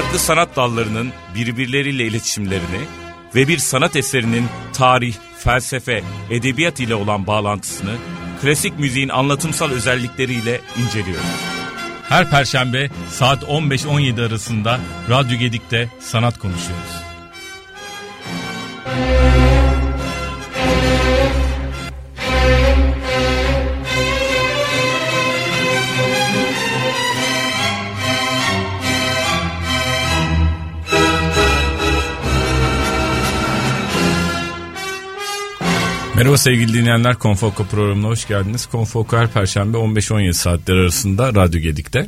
farklı sanat dallarının birbirleriyle iletişimlerini ve bir sanat eserinin tarih, felsefe, edebiyat ile olan bağlantısını klasik müziğin anlatımsal özellikleriyle inceliyoruz. Her perşembe saat 15-17 arasında Radyo Gedik'te sanat konuşuyoruz. Merhaba sevgili dinleyenler Konfoka programına hoş geldiniz. Konfoka her perşembe 15-17 saatler arasında Radyo Gedik'te.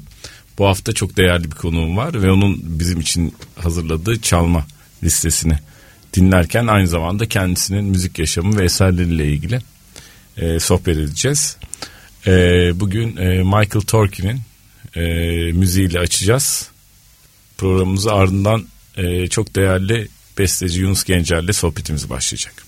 Bu hafta çok değerli bir konuğum var ve onun bizim için hazırladığı çalma listesini dinlerken aynı zamanda kendisinin müzik yaşamı ve eserleriyle ilgili e, sohbet edeceğiz. E, bugün e, Michael Torkin'in e, müziğiyle açacağız. Programımızı ardından e, çok değerli besteci Yunus Gencer'le sohbetimiz başlayacak.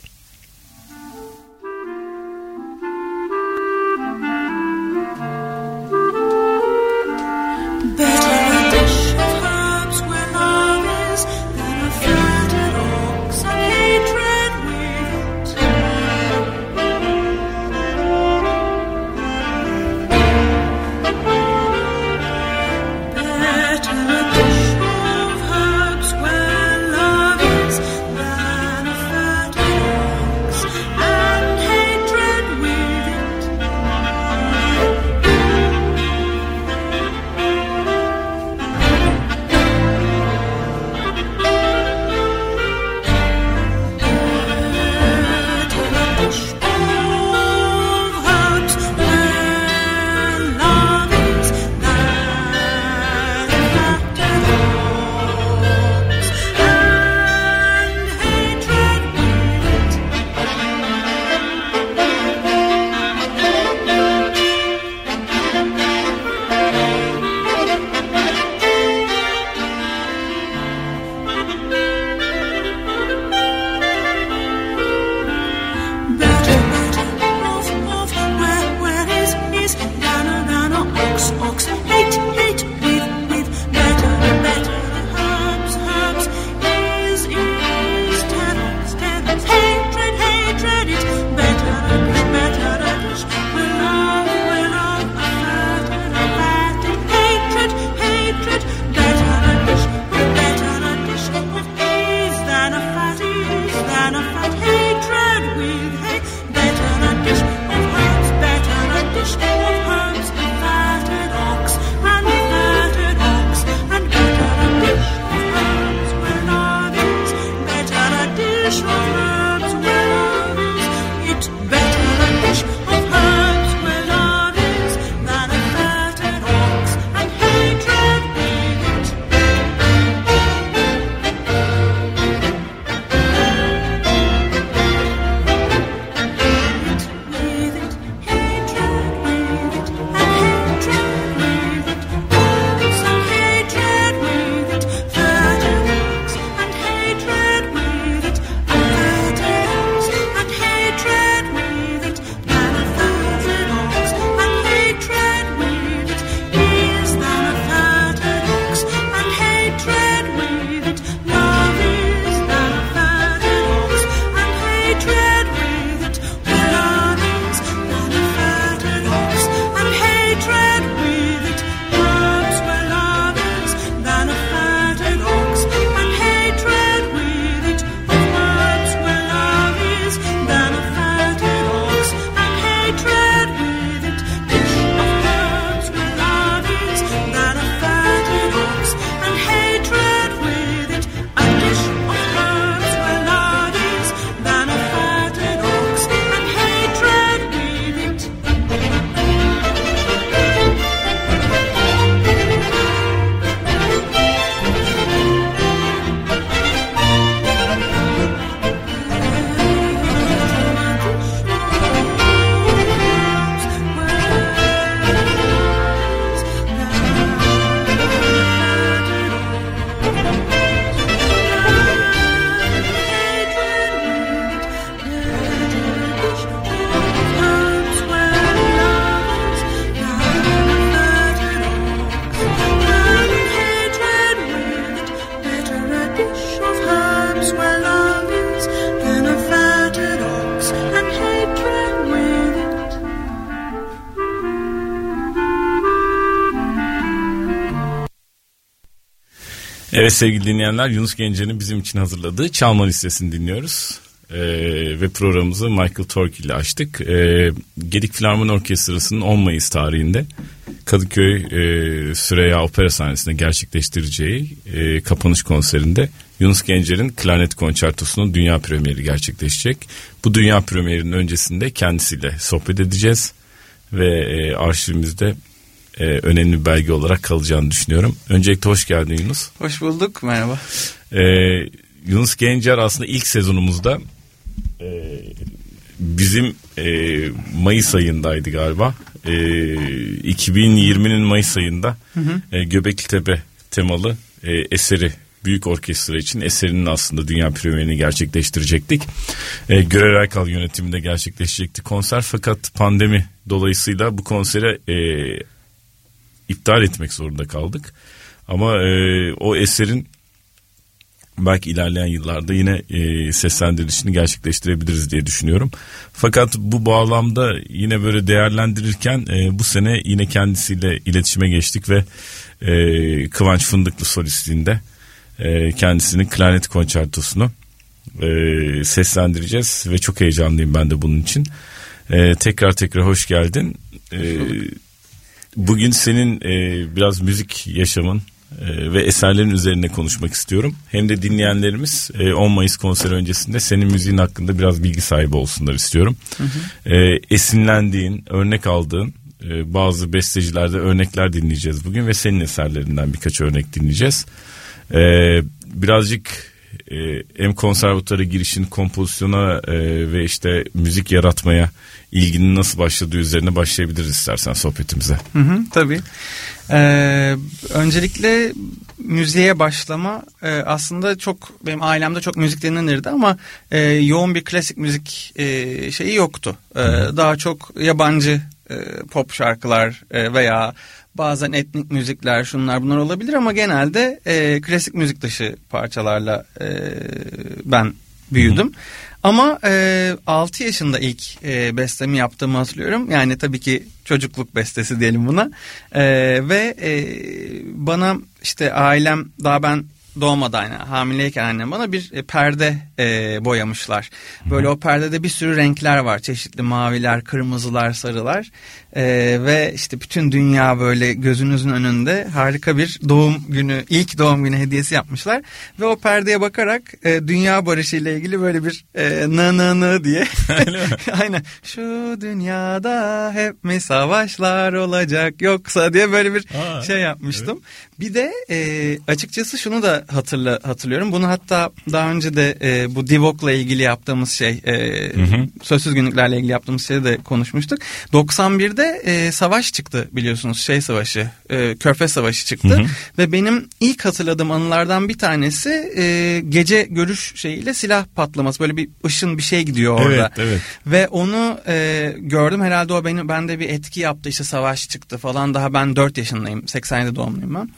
Evet sevgili dinleyenler Yunus Gence'nin bizim için hazırladığı çalma listesini dinliyoruz. Ee, ve programımızı Michael Tork ile açtık. Ee, Gedik Filarmoni Orkestrası'nın 10 Mayıs tarihinde Kadıköy e, Süreyya Opera sahnesinde gerçekleştireceği e, kapanış konserinde Yunus Gencer'in klarnet konçertosunun dünya premieri gerçekleşecek. Bu dünya premierinin öncesinde kendisiyle sohbet edeceğiz ve e, arşivimizde e, önemli bir belge olarak kalacağını düşünüyorum. Öncelikle hoş geldin Yunus. Hoş bulduk merhaba. E, Yunus Gencer aslında ilk sezonumuzda e, bizim e, Mayıs ayındaydı galiba. E, 2020'nin Mayıs ayında hı hı. E, Göbekli Tepe temalı e, eseri büyük orkestra için eserinin aslında dünya premierini gerçekleştirecektik. E, Görer Aykal yönetiminde gerçekleşecekti konser fakat pandemi dolayısıyla bu konsere e, iptal etmek zorunda kaldık. Ama e, o eserin belki ilerleyen yıllarda yine e, seslendirilişini gerçekleştirebiliriz diye düşünüyorum. Fakat bu bağlamda yine böyle değerlendirirken e, bu sene yine kendisiyle iletişime geçtik ve e, Kıvanç Fındıklı solistliğinde e, kendisinin klarnet konçertosunu e, seslendireceğiz ve çok heyecanlıyım ben de bunun için. E, tekrar tekrar hoş geldin. E, bugün senin e, biraz müzik yaşamın e, ve eserlerin üzerine konuşmak istiyorum. Hem de dinleyenlerimiz e, 10 Mayıs konseri öncesinde senin müziğin hakkında biraz bilgi sahibi olsunlar istiyorum. Hı hı. E, esinlendiğin, örnek aldığın e, bazı bestecilerde örnekler dinleyeceğiz bugün ve senin eserlerinden birkaç örnek dinleyeceğiz. E, birazcık e, hem konservatuara girişin kompozisyona e, ve işte müzik yaratmaya ilginin nasıl başladığı üzerine başlayabiliriz istersen sohbetimize. Hı hı, tabii. Ee, öncelikle müziğe başlama e, aslında çok benim ailemde çok müzik dinlenirdi ama e, yoğun bir klasik müzik e, şeyi yoktu. E, daha çok yabancı e, pop şarkılar e, veya bazen etnik müzikler şunlar bunlar olabilir ama genelde e, klasik müzik dışı parçalarla e, ben büyüdüm. Hı hı. Ama e, 6 yaşında ilk e, bestemi yaptığımı hatırlıyorum. Yani tabii ki çocukluk bestesi diyelim buna. E, ve e, bana işte ailem daha ben doğmadan yani hamileyken annem bana bir e, perde e, boyamışlar. Böyle o perdede bir sürü renkler var. Çeşitli maviler, kırmızılar, sarılar. E, ve işte bütün dünya böyle gözünüzün önünde harika bir doğum günü, ilk doğum günü hediyesi yapmışlar. Ve o perdeye bakarak e, dünya barışı ile ilgili böyle bir e, nı nı nı diye. Aynen. Şu dünyada hep mi savaşlar olacak yoksa diye böyle bir Aa, şey yapmıştım. Evet. Bir de e, açıkçası şunu da hatırla hatırlıyorum. Bunu hatta daha önce de e, bu Divok'la ilgili yaptığımız şey, e, hı hı. sözsüz günlüklerle ilgili yaptığımız şeyi de konuşmuştuk. 91'de e, savaş çıktı biliyorsunuz, şey savaşı, e, Körfez Savaşı çıktı. Hı hı. Ve benim ilk hatırladığım anılardan bir tanesi e, gece görüş şeyiyle silah patlaması. Böyle bir ışın bir şey gidiyor orada. Evet, evet. Ve onu e, gördüm herhalde o beni bende bir etki yaptı. İşte savaş çıktı falan. Daha ben 4 yaşındayım. 87 doğumluyum ben.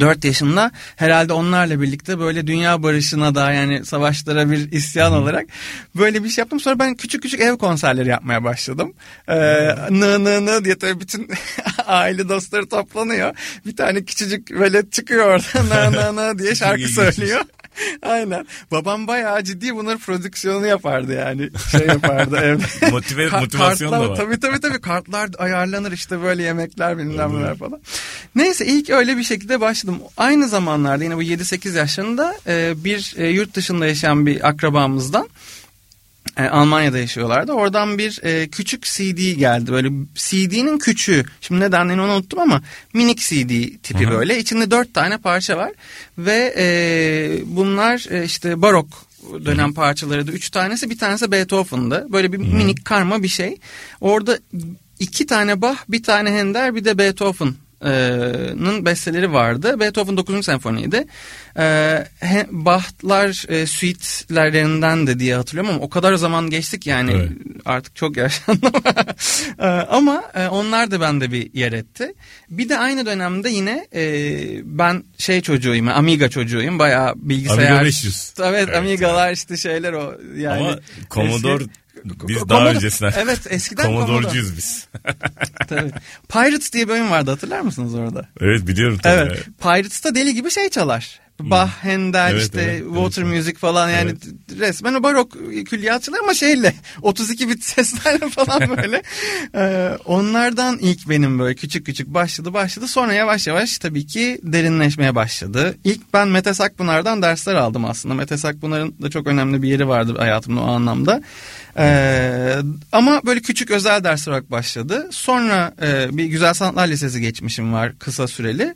4 yaşında herhalde onlarla birlikte böyle dünya barışına da yani savaşlara bir isyan Hı. olarak böyle bir şey yaptım. Sonra ben küçük küçük ev konserleri yapmaya başladım. Ee, nı nı nı diye tabii bütün aile dostları toplanıyor. Bir tane küçücük velet çıkıyor orada nı nı nı diye şarkı söylüyor. Aynen. Babam bayağı ciddi bunları prodüksiyonu yapardı yani. Şey yapardı evde. Motive, motivasyon kartlar, da var. Tabii tabii tabii kartlar ayarlanır işte böyle yemekler bilmem neler falan. Neyse ilk öyle bir şekilde başladım. Aynı zamanlarda yine bu 7-8 yaşlarında e, bir e, yurt dışında yaşayan bir akrabamızdan e, Almanya'da yaşıyorlardı. Oradan bir e, küçük CD geldi. Böyle CD'nin küçüğü. Şimdi ne dendiğini onu unuttum ama minik CD tipi Hı-hı. böyle. İçinde dört tane parça var. Ve e, bunlar e, işte barok dönem parçaları da üç tanesi bir tanesi Beethoven'dı. Böyle bir Hı-hı. minik karma bir şey. Orada iki tane Bach, bir tane Hender, bir de Beethoven Nın besteleri vardı. Beethoven 9. senfoniydi. Ee, Bach'lar e, suite'lerinden de diye hatırlıyorum ama o kadar zaman geçtik yani evet. artık çok yaşlandım. Ee, ama e, onlar da bende bir yer etti. Bir de aynı dönemde yine e, ben şey çocuğuyum, Amiga çocuğuyum. Bayağı bilgisayar. Amiga 500. Evet, evet Amiga'lar işte şeyler o. Yani ama Commodore eski, biz Komodo, daha öncesinden. Evet eskiden Commodor'cuyuz biz. tabii. Pirates diye bir oyun vardı hatırlar mısınız orada? Evet biliyorum tabii. Evet. Pirates'ta deli gibi şey çalar. Bach, Handel Evet, işte evet, Water evet. Music falan yani resmen o barok külliyatçılar ama şeyle 32 bit seslerle falan böyle. Ee, onlardan ilk benim böyle küçük küçük başladı başladı sonra yavaş yavaş tabii ki derinleşmeye başladı. İlk ben Mete Sakpınar'dan dersler aldım aslında. Mete Sakpınar'ın da çok önemli bir yeri vardı hayatımda o anlamda. Ee, ama böyle küçük özel dersler olarak başladı. Sonra e, bir Güzel Sanatlar Lisesi geçmişim var kısa süreli.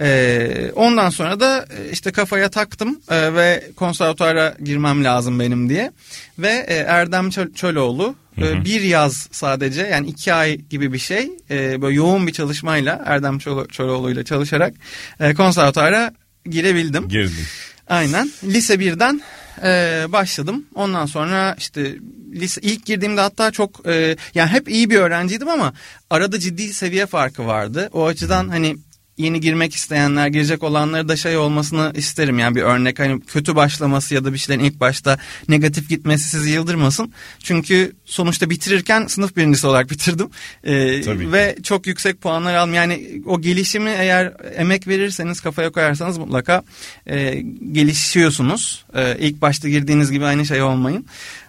Ee, ondan sonra da e, işte kafaya taktım e, ve konservatuara girmem lazım benim diye. Ve e, Erdem Çö- Çöloğlu e, bir yaz sadece yani iki ay gibi bir şey e, böyle yoğun bir çalışmayla Erdem Çolo- Çöloğlu ile çalışarak e, konservatuara girebildim. Girdim. Aynen. Lise 1'den e, başladım. Ondan sonra işte lise ilk girdiğimde hatta çok e, yani hep iyi bir öğrenciydim ama arada ciddi seviye farkı vardı. O açıdan hani yeni girmek isteyenler, girecek olanları da şey olmasını isterim. Yani bir örnek hani kötü başlaması ya da bir şeylerin ilk başta negatif gitmesi sizi yıldırmasın. Çünkü sonuçta bitirirken sınıf birincisi olarak bitirdim. Ee, Tabii ki. ve çok yüksek puanlar aldım. Yani o gelişimi eğer emek verirseniz kafaya koyarsanız mutlaka e, gelişiyorsunuz. E, ilk başta girdiğiniz gibi aynı şey olmayın.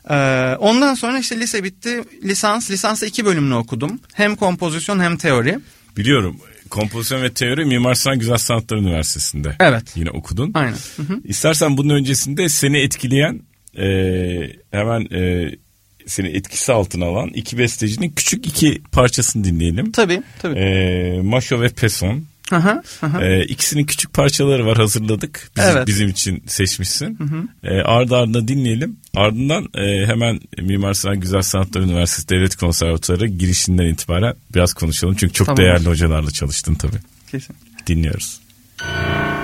E, ondan sonra işte lise bitti. Lisans, lisansa iki bölümünü okudum. Hem kompozisyon hem teori. Biliyorum kompozisyon ve teori Mimar Sinan Güzel Sanatlar Üniversitesi'nde Evet. yine okudun. Aynen. Hı hı. İstersen bunun öncesinde seni etkileyen e, hemen e, seni etkisi altına alan iki bestecinin küçük iki parçasını dinleyelim. Tabii tabii. E, Maşo ve Peson. Hı hı, hı hı. E, ikisinin küçük parçaları var hazırladık. Bizim, Evet. bizim için seçmişsin. E, ardı ardına dinleyelim. Ardından e, hemen Mimar Sinan Güzel Sanatlar Üniversitesi Devlet Konservatuarı girişinden itibaren biraz konuşalım. Çünkü çok Tamam. değerli hocalarla çalıştın tabii. Kesin. Dinliyoruz. L'espérance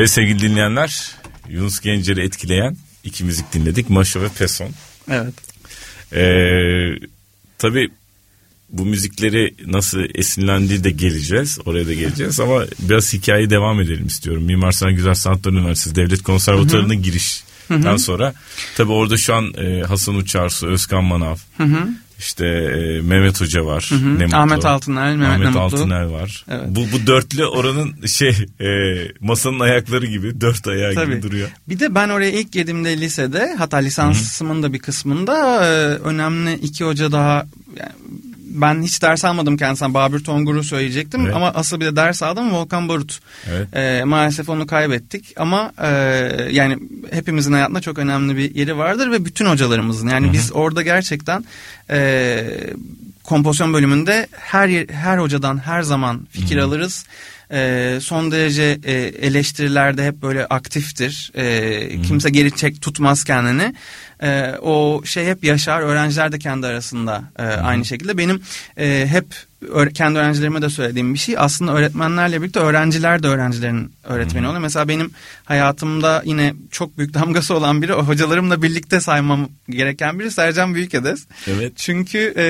Evet sevgili dinleyenler Yunus Gencer'i etkileyen iki müzik dinledik. Maşa ve Peson. Evet. Ee, tabii bu müzikleri nasıl esinlendiği de geleceğiz. Oraya da geleceğiz ama biraz hikayeyi devam edelim istiyorum. Mimar Sinan Güzel Sanatlar Üniversitesi Devlet Konservatuarı'na girişten sonra tabii orada şu an e, Hasan Uçarsu, Özkan Manav, işte e, Mehmet Hoca var. Ne mutlu. Ahmet Altınel, Mehmet Ahmet Ne Mutlu. Altınel var. Evet. Bu, bu dörtlü oranın şey e, masanın ayakları gibi dört ayağı gibi Tabii. duruyor. Bir de ben oraya ilk girdiğimde lisede hatta lisansımın da bir kısmında e, önemli iki hoca daha yani ben hiç ders almadım kendisinden Babür Tongur'u söyleyecektim Evet. ama asıl bir de ders aldım Volkan Barut. Evet. E, maalesef onu kaybettik ama e, yani hepimizin hayatında çok önemli bir yeri vardır ve bütün hocalarımızın yani biz orada gerçekten e, kompozisyon bölümünde her her hocadan her zaman fikir alırız. E, son derece e, eleştirilerde hep böyle aktiftir. E, kimse geri çek tutmaz kendini. E, o şey hep yaşar. Öğrenciler de kendi arasında e, aynı şekilde. Benim e, hep kendi öğrencilerime de söylediğim bir şey. Aslında öğretmenlerle birlikte öğrenciler de öğrencilerin öğretmeni oluyor. Mesela benim hayatımda yine çok büyük damgası olan biri hocalarımla birlikte saymam gereken biri Sercan Büyükedes. Evet. Çünkü e,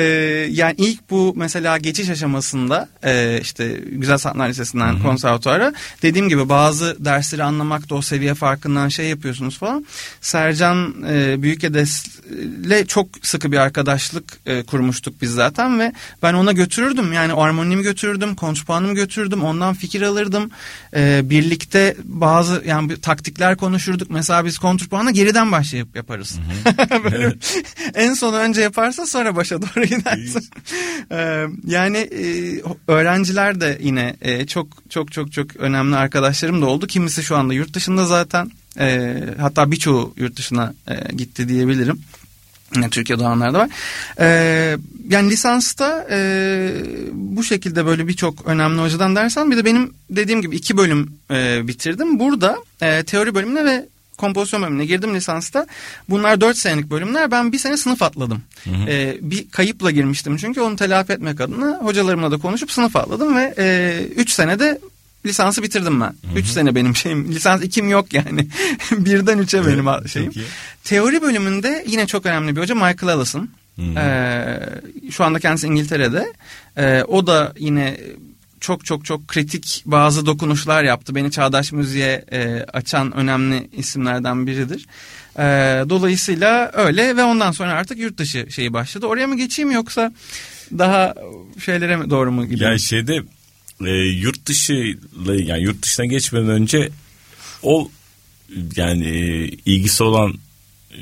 yani ilk bu mesela geçiş aşamasında e, işte Güzel Sanatlar Lisesi'nden konservatuara dediğim gibi bazı dersleri anlamakta o seviye farkından şey yapıyorsunuz falan. Sercan e, Büyükedes'le çok sıkı bir arkadaşlık e, kurmuştuk biz zaten ve ben ona götürürdüm. Yani armonimi götürürdüm, kontrpuanımı götürürdüm, ondan fikir alırdım. E, birlikte bazı yani bir taktikler konuşurduk. Mesela biz kontrpuanı geriden başlayıp yaparız. Böyle en son önce yaparsa sonra başa doğru gidersin. Ee, yani e, öğrenciler de yine e, çok çok çok çok önemli arkadaşlarım da oldu. Kimisi şu anda yurt dışında zaten. E, hatta birçoğu yurt dışına e, gitti diyebilirim. Yine Türkiye'de olanlar da var. Ee, yani lisansta e, bu şekilde böyle birçok önemli hocadan ders aldım. Bir de benim dediğim gibi iki bölüm e, bitirdim. Burada e, teori bölümüne ve kompozisyon bölümüne girdim lisansta. Bunlar dört senelik bölümler. Ben bir sene sınıf atladım. E, bir kayıpla girmiştim çünkü onu telafi etmek adına hocalarımla da konuşup sınıf atladım ve e, üç senede lisansı bitirdim ben. Üç sene benim şeyim. Lisans ikim yok yani. Birden üçe benim Evet, şeyim. çok iyi. Teori bölümünde yine çok önemli bir hoca Michael Allison. Ee, şu anda kendisi İngiltere'de. Ee, o da yine çok çok çok kritik bazı dokunuşlar yaptı. Beni çağdaş müziğe e, açan önemli isimlerden biridir. Ee, dolayısıyla öyle ve ondan sonra artık yurt dışı şeyi başladı. Oraya mı geçeyim yoksa daha şeylere mi doğru mu gideyim? Yani şeyde e, yurt dışıyla yani yurt dışına geçmeden önce o yani e, ilgisi olan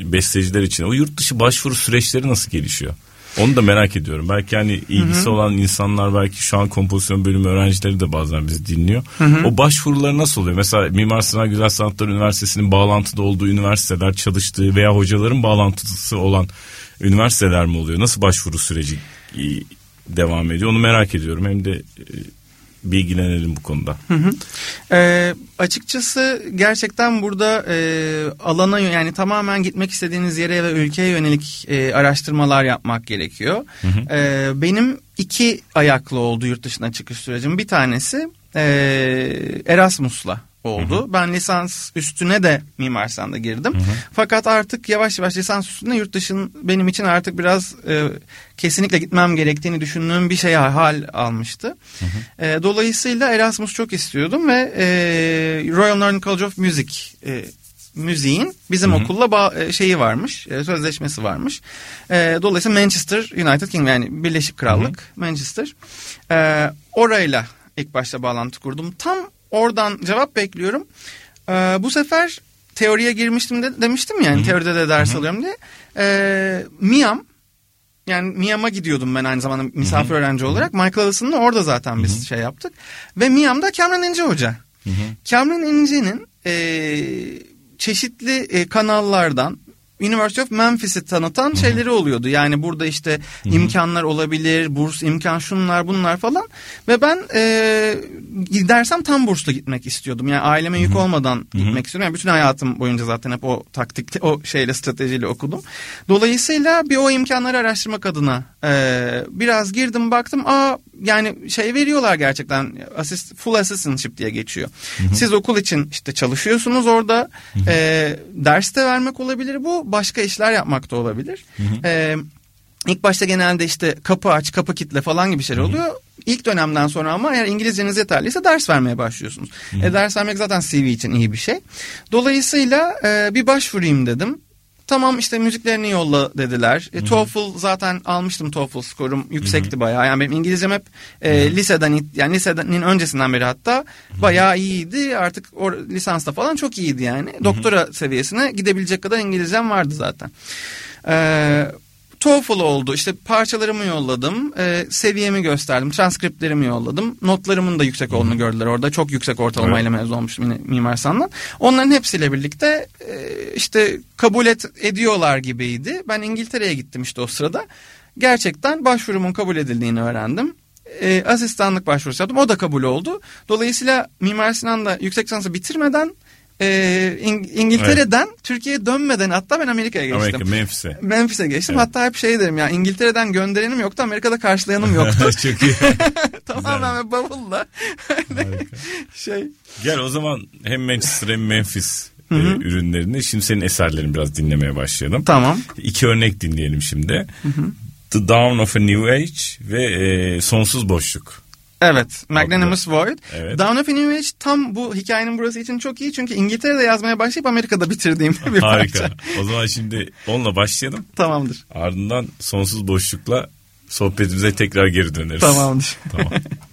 besteciler için o yurt dışı başvuru süreçleri nasıl gelişiyor? Onu da merak ediyorum. Belki hani ilgisi olan insanlar belki şu an kompozisyon bölümü öğrencileri de bazen bizi dinliyor. O başvurular nasıl oluyor? Mesela Mimar Sinan Güzel Sanatlar Üniversitesi'nin bağlantıda olduğu üniversiteler çalıştığı veya hocaların bağlantısı olan üniversiteler mi oluyor? Nasıl başvuru süreci e, devam ediyor? Onu merak ediyorum. Hem de e, bilgilenelim bu konuda. Ee, açıkçası gerçekten burada e, alana yani tamamen gitmek istediğiniz yere ve ülkeye yönelik e, araştırmalar yapmak gerekiyor. Ee, benim iki ayaklı oldu yurt dışına çıkış sürecim. Bir tanesi e, Erasmus'la oldu. Ben lisans üstüne de Mimar Sinan'da girdim. Fakat artık yavaş yavaş lisans üstüne yurt dışın benim için artık biraz e, kesinlikle gitmem gerektiğini düşündüğüm bir şey hal almıştı. E, dolayısıyla Erasmus çok istiyordum ve e, Royal Northern College of Music e, müziğin bizim okulla ba- e, şeyi varmış, e, sözleşmesi varmış. E, dolayısıyla Manchester United Kingdom yani Birleşik Krallık Manchester. E, orayla ilk başta bağlantı kurdum. Tam oradan cevap bekliyorum. E, bu sefer teoriye girmiştim de demiştim yani teoride de ders alıyorum diye. E, Miam yani Miam'a gidiyordum ben aynı zamanda misafir öğrenci olarak. Michael Allison'la orada zaten biz şey yaptık. Ve Miam'da Cameron İnce Hoca. Cameron İnce'nin e, çeşitli e, kanallardan University of Memphis'i tanıtan şeyleri oluyordu. Yani burada işte imkanlar olabilir, burs imkan şunlar bunlar falan. Ve ben e, gidersem tam bursla gitmek istiyordum. Yani aileme yük olmadan gitmek istiyordum. Yani bütün hayatım boyunca zaten hep o taktikte, o şeyle stratejiyle okudum. Dolayısıyla bir o imkanları araştırmak adına e, biraz girdim baktım. Aa yani şey veriyorlar gerçekten assist, full assistantship diye geçiyor. Siz okul için işte çalışıyorsunuz orada e, ders de vermek olabilir bu başka işler yapmak da olabilir. E, İlk başta genelde işte kapı aç, kapı kitle falan gibi şeyler oluyor. İlk dönemden sonra ama eğer İngilizceniz yeterliyse ders vermeye başlıyorsunuz. E, ders vermek zaten CV için iyi bir şey. Dolayısıyla e, bir başvurayım dedim. Tamam işte müziklerini yolla dediler. E, TOEFL zaten almıştım TOEFL skorum yüksekti bayağı. Yani benim İngilizcem hep e, liseden yani lisenin öncesinden beri hatta bayağı iyiydi. Artık o lisansta falan çok iyiydi yani. Doktora seviyesine gidebilecek kadar İngilizcem vardı zaten. Eee TOEFL oldu. İşte parçalarımı yolladım. e, seviyemi gösterdim. Transkriptlerimi yolladım. Notlarımın da yüksek olduğunu gördüler orada. Çok yüksek ortalamayla mezun olmuştum yine Mimar Sinan'dan. Onların hepsiyle birlikte e, işte kabul et, ediyorlar gibiydi. Ben İngiltere'ye gittim işte o sırada. Gerçekten başvurumun kabul edildiğini öğrendim. E, asistanlık başvurusu yaptım. O da kabul oldu. Dolayısıyla Mimar Sinan'da yüksek lisansı bitirmeden e, İng- İngiltere'den Türkiye'ye dönmeden hatta ben Amerika'ya geçtim. Amerika, Memphis'e. Memphis'e geçtim. Evet. Hatta hep şey derim ya İngiltere'den gönderenim yoktu Amerika'da karşılayanım yoktu. Çok iyi. Tamamen bavulla. şey. Gel o zaman hem Manchester hem Memphis e, ürünlerini şimdi senin eserlerini biraz dinlemeye başlayalım. Tamam. İki örnek dinleyelim şimdi. The Dawn of a New Age ve e, Sonsuz Boşluk. Evet. Magnanimous Void. Evet. Down of a New Age tam bu hikayenin burası için çok iyi. Çünkü İngiltere'de yazmaya başlayıp Amerika'da bitirdiğim bir Harika. parça. O zaman şimdi onunla başlayalım. Tamamdır. Ardından Sonsuz Boşluk'la sohbetimize tekrar geri döneriz. Tamamdır. Tamam.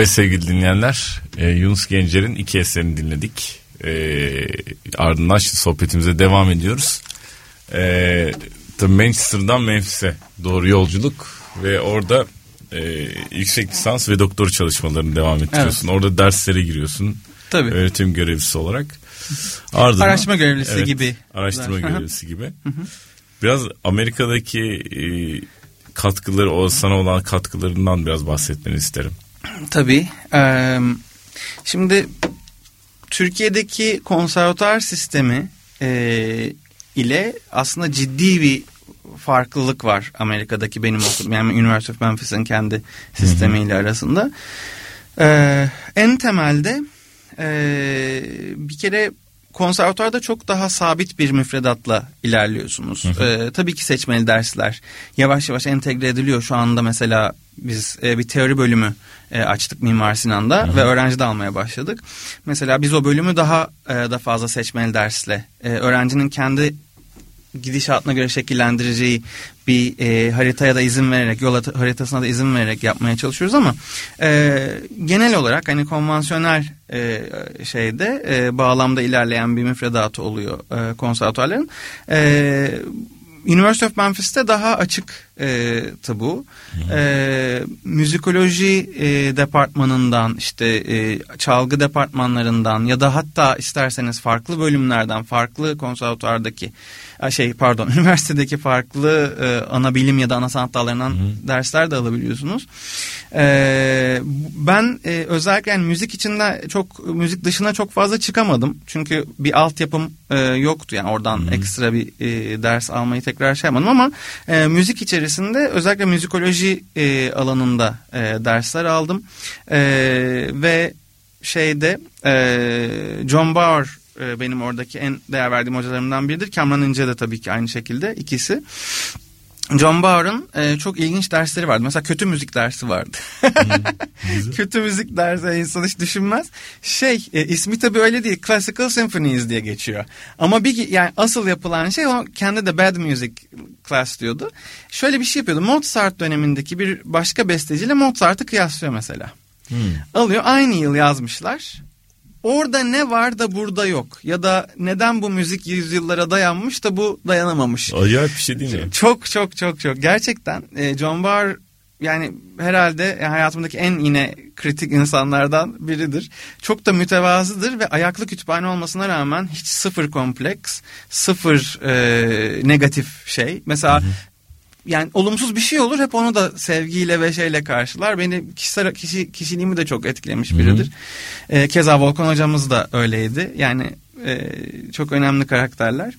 Evet sevgili dinleyenler e, Yunus Gencer'in iki eserini dinledik. E, ardından şimdi sohbetimize devam ediyoruz. E, tabii Manchester'dan Memphis'e doğru yolculuk ve orada e, yüksek lisans ve doktor çalışmalarını devam ettiriyorsun. Orada derslere giriyorsun. Tabii. Öğretim görevlisi olarak. Ardından, Araştırma görevlisi gibi. Araştırma görevlisi gibi. Biraz Amerika'daki e, katkıları, o sana olan katkılarından biraz bahsetmeni isterim. Tabii. Şimdi Türkiye'deki konservatuar sistemi ile aslında ciddi bir farklılık var Amerika'daki benim okuduğum yani University of Memphis'in kendi sistemiyle arasında. En temelde bir kere konservatuarda çok daha sabit bir müfredatla ilerliyorsunuz. Tabii ki seçmeli dersler yavaş yavaş entegre ediliyor. Şu anda mesela biz e, bir teori bölümü e, açtık Mimar Sinan'da ve öğrenci de almaya başladık. Mesela biz o bölümü daha e, da fazla seçmeli dersle e, öğrencinin kendi gidişatına göre şekillendireceği bir e, haritaya da izin vererek, yol haritasına da izin vererek yapmaya çalışıyoruz ama e, genel olarak hani konvansiyonel e, şeyde e, bağlamda ilerleyen bir müfredatı oluyor e, konservatuarların. E, University of Memphis'te daha açık e, tabu. E, müzikoloji e, departmanından işte e, çalgı departmanlarından ya da hatta isterseniz farklı bölümlerden farklı konservatuardaki şey pardon üniversitedeki farklı e, ana bilim ya da ana sanat dallarından dersler de alabiliyorsunuz. E, ben e, özellikle yani müzik içinde çok müzik dışına çok fazla çıkamadım. Çünkü bir altyapım e, yoktu yani oradan ekstra bir e, ders almayı tekrar şey yapmadım ama e, müzik içerisinde özellikle müzikoloji e, alanında e, dersler aldım. E, ve şeyde e, John Bauer e, benim oradaki en değer verdiğim hocalarımdan biridir. Kamran İnce de tabii ki aynı şekilde ikisi. John Bauer'ın e, çok ilginç dersleri vardı. Mesela kötü müzik dersi vardı. kötü müzik dersi insan hiç düşünmez. Şey e, ismi tabii öyle değil. Classical Symphonies diye geçiyor. Ama bir yani asıl yapılan şey o kendi de bad music class diyordu. Şöyle bir şey yapıyordu. Mozart dönemindeki bir başka besteciyle Mozart'ı kıyaslıyor mesela. Alıyor aynı yıl yazmışlar. Orada ne var da burada yok ya da neden bu müzik yüzyıllara dayanmış da bu dayanamamış. Acayip bir şey değil mi? Çok çok çok çok gerçekten e, John Barr yani herhalde e, hayatımdaki en yine kritik insanlardan biridir. Çok da mütevazıdır ve ayaklı kütüphane olmasına rağmen hiç sıfır kompleks, sıfır e, negatif şey. Mesela yani olumsuz bir şey olur hep onu da sevgiyle ve şeyle karşılar. Beni kişisel kişi, kişiliğimi de çok etkilemiş biridir. E, keza Volkan hocamız da öyleydi. Yani e, çok önemli karakterler.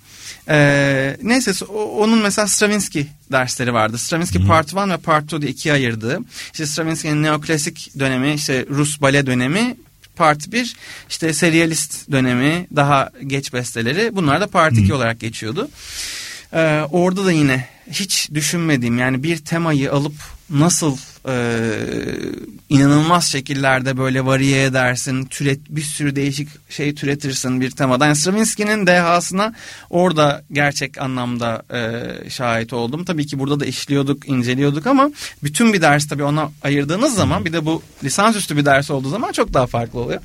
E, neyse onun mesela Stravinsky dersleri vardı. Stravinsky Part 1 ve Part 2 diye ikiye ayırdığı. İşte Stravinsky'nin neoklasik dönemi, işte Rus bale dönemi Part 1 işte serialist dönemi daha geç besteleri bunlar da Part 2 olarak geçiyordu. Ee, orada da yine hiç düşünmediğim yani bir temayı alıp nasıl e, inanılmaz şekillerde böyle variye edersin, türet bir sürü değişik şey türetirsin bir temadan. Yani Stravinsky'nin dehasına orada gerçek anlamda e, şahit oldum. Tabii ki burada da işliyorduk, inceliyorduk ama bütün bir ders tabii ona ayırdığınız zaman bir de bu lisansüstü bir ders olduğu zaman çok daha farklı oluyor.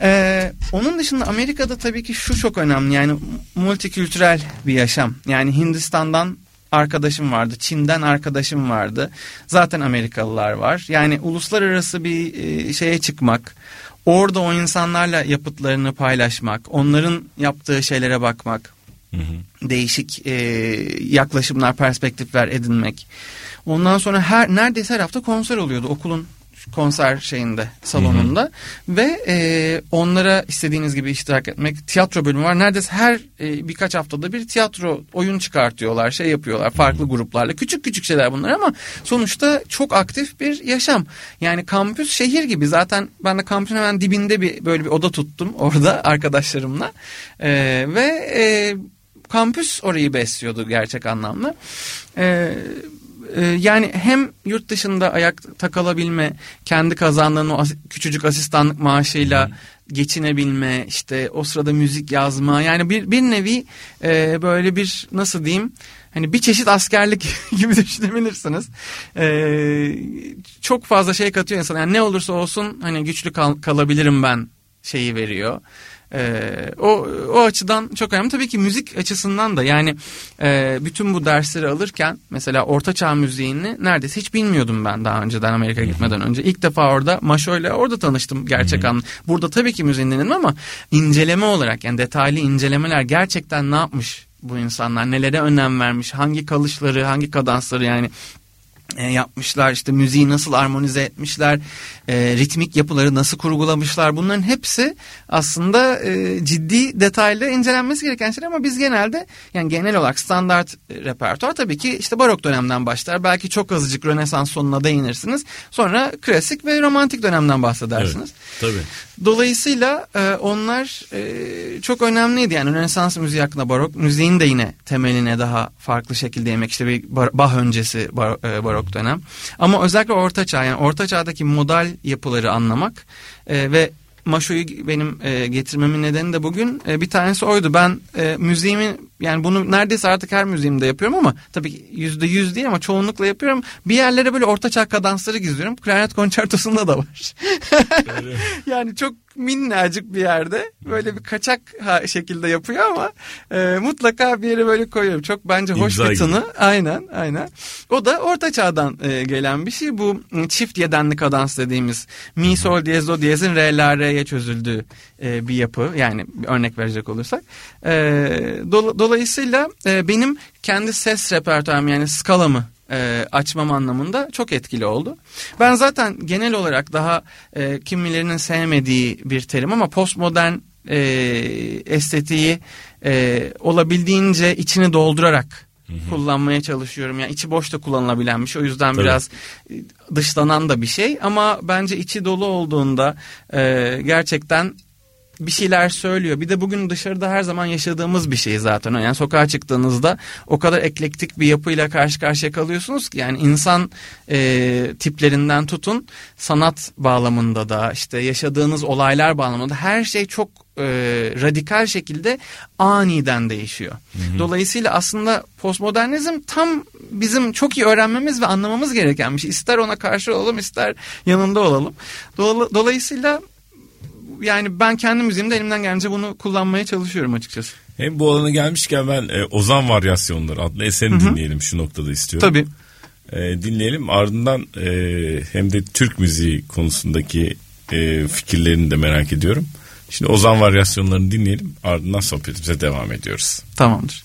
Ee, onun dışında Amerika'da tabii ki şu çok önemli yani multikültürel bir yaşam. Yani Hindistan'dan arkadaşım vardı, Çin'den arkadaşım vardı. Zaten Amerikalılar var. Yani uluslararası bir e, şeye çıkmak, orada o insanlarla yapıtlarını paylaşmak, onların yaptığı şeylere bakmak, değişik e, yaklaşımlar, perspektifler edinmek. Ondan sonra her neredeyse her hafta konser oluyordu okulun konser şeyinde salonunda. Ve e, onlara istediğiniz gibi iştirak etmek tiyatro bölümü var. Neredeyse her e, birkaç haftada bir tiyatro oyun çıkartıyorlar şey yapıyorlar farklı gruplarla. Küçük küçük şeyler bunlar ama sonuçta çok aktif bir yaşam. Yani kampüs şehir gibi. Zaten ben de kampüsün hemen dibinde bir böyle bir oda tuttum orada arkadaşlarımla. E, ve e, kampüs orayı besliyordu gerçek anlamda. Ee, e, yani hem yurt dışında ayakta kalabilme, kendi kazandığın o as- küçücük asistanlık maaşıyla geçinebilme işte o sırada müzik yazma yani bir bir nevi e, böyle bir nasıl diyeyim hani bir çeşit askerlik gibi düşünebilirsiniz. Ee, çok fazla şey katıyor insan. Yani ne olursa olsun hani güçlü kal- kalabilirim ben şeyi veriyor. Ee, o o açıdan çok önemli. Tabii ki müzik açısından da yani e, bütün bu dersleri alırken mesela Orta Çağ müziğini neredeyse hiç bilmiyordum ben daha önceden Amerika'ya gitmeden önce. İlk defa orada Maşo ile orada tanıştım gerçek anlamda. Burada tabii ki müziğin dinledim ama inceleme olarak yani detaylı incelemeler gerçekten ne yapmış bu insanlar nelere önem vermiş hangi kalışları hangi kadansları yani e, yapmışlar işte müziği nasıl armonize etmişler e, ritmik yapıları nasıl kurgulamışlar bunların hepsi aslında e, ciddi detaylı incelenmesi gereken şeyler ama biz genelde yani genel olarak standart repertuar tabii ki işte barok dönemden başlar belki çok azıcık rönesans sonuna değinirsiniz sonra klasik ve romantik dönemden bahsedersiniz. Evet, tabii. Dolayısıyla e, onlar e, çok önemliydi yani Rönesans müziği hakkında barok müziğin de yine temeline daha farklı şekilde yemek işte bir Bach öncesi bar, e, barok dönem ama özellikle Orta Çağ yani Orta Çağ'daki modal yapıları anlamak e, ve Maşo'yu benim e, getirmemin nedeni de bugün e, bir tanesi oydu. Ben e, müziğimi yani bunu neredeyse artık her müziğimde yapıyorum ama tabii yüzde yüz değil ama çoğunlukla yapıyorum. Bir yerlere böyle ortaçağ kadansları gizliyorum. Klarnet konçertosunda da var. yani çok minnacık bir yerde böyle bir kaçak şekilde yapıyor ama e, mutlaka bir yere böyle koyuyorum. Çok bence hoş İmza bir tını. Gibi. Aynen aynen. O da orta çağdan e, gelen bir şey. Bu çift yedenli kadans dediğimiz mi sol diyez do diyezin re la re'ye çözüldüğü e, bir yapı. Yani örnek verecek olursak. E, do, dolayısıyla e, benim kendi ses repertuarım yani skalamı e, açmam anlamında çok etkili oldu. Ben zaten genel olarak daha e, kimilerinin sevmediği bir terim ama postmodern e, estetiği e, olabildiğince içini doldurarak kullanmaya çalışıyorum. Yani içi boş da kullanılabilen bir şey. O yüzden Tabii. biraz e, dışlanan da bir şey. Ama bence içi dolu olduğunda e, gerçekten bir şeyler söylüyor. Bir de bugün dışarıda her zaman yaşadığımız bir şey zaten. Yani sokağa çıktığınızda o kadar eklektik bir yapıyla karşı karşıya kalıyorsunuz ki yani insan e, tiplerinden tutun sanat bağlamında da işte yaşadığınız olaylar bağlamında her şey çok e, radikal şekilde aniden değişiyor. Hı hı. Dolayısıyla aslında postmodernizm tam bizim çok iyi öğrenmemiz ve anlamamız gereken bir şey. İster ona karşı olalım ister yanında olalım. Dolayısıyla yani ben kendi müziğimde elimden gelince bunu kullanmaya çalışıyorum açıkçası. Hem bu alana gelmişken ben e, Ozan Varyasyonları adlı eserini Hı-hı. dinleyelim şu noktada istiyorum. Tabii. E, dinleyelim ardından e, hem de Türk müziği konusundaki e, fikirlerini de merak ediyorum. Şimdi Ozan Varyasyonlarını dinleyelim ardından sohbetimize devam ediyoruz. Tamamdır.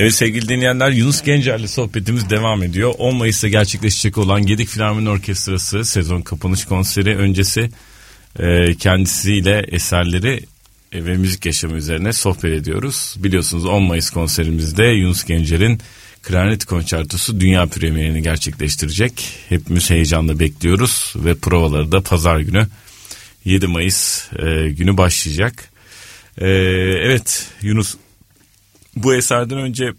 Evet sevgili dinleyenler Yunus Gencer'le sohbetimiz devam ediyor. 10 Mayıs'ta gerçekleşecek olan Gedik Filarmoni Orkestrası sezon kapanış konseri öncesi e, kendisiyle eserleri e, ve müzik yaşamı üzerine sohbet ediyoruz. Biliyorsunuz 10 Mayıs konserimizde Yunus Gencer'in Klarnet Konçertosu dünya premierini gerçekleştirecek. Hepimiz heyecanla bekliyoruz ve provaları da pazar günü 7 Mayıs e, günü başlayacak. E, evet Yunus bu eserden önce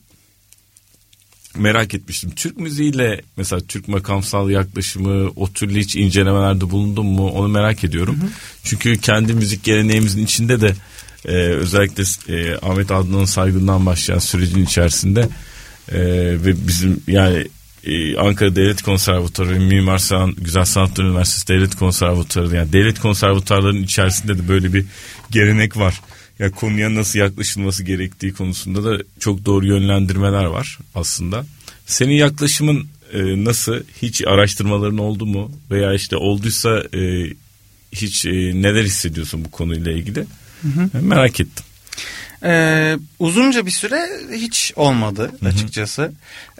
merak etmiştim. Türk müziğiyle mesela Türk makamsal yaklaşımı o türlü hiç incelemelerde bulundun mu onu merak ediyorum. Hı hı. Çünkü kendi müzik geleneğimizin içinde de e, özellikle e, Ahmet Adnan'ın saygından başlayan sürecin içerisinde e, ve bizim yani e, Ankara Devlet Konservatuarı Mimar Sinan Güzel Sanatlar Üniversitesi Devlet Konservatuarı yani devlet konservatuarlarının içerisinde de böyle bir gelenek var. Ya konuya nasıl yaklaşılması gerektiği konusunda da çok doğru yönlendirmeler var aslında. Senin yaklaşımın e, nasıl? Hiç araştırmaların oldu mu? Veya işte olduysa e, hiç e, neler hissediyorsun bu konuyla ilgili? Hı hı. Merak ettim. Ee, uzunca bir süre hiç olmadı açıkçası.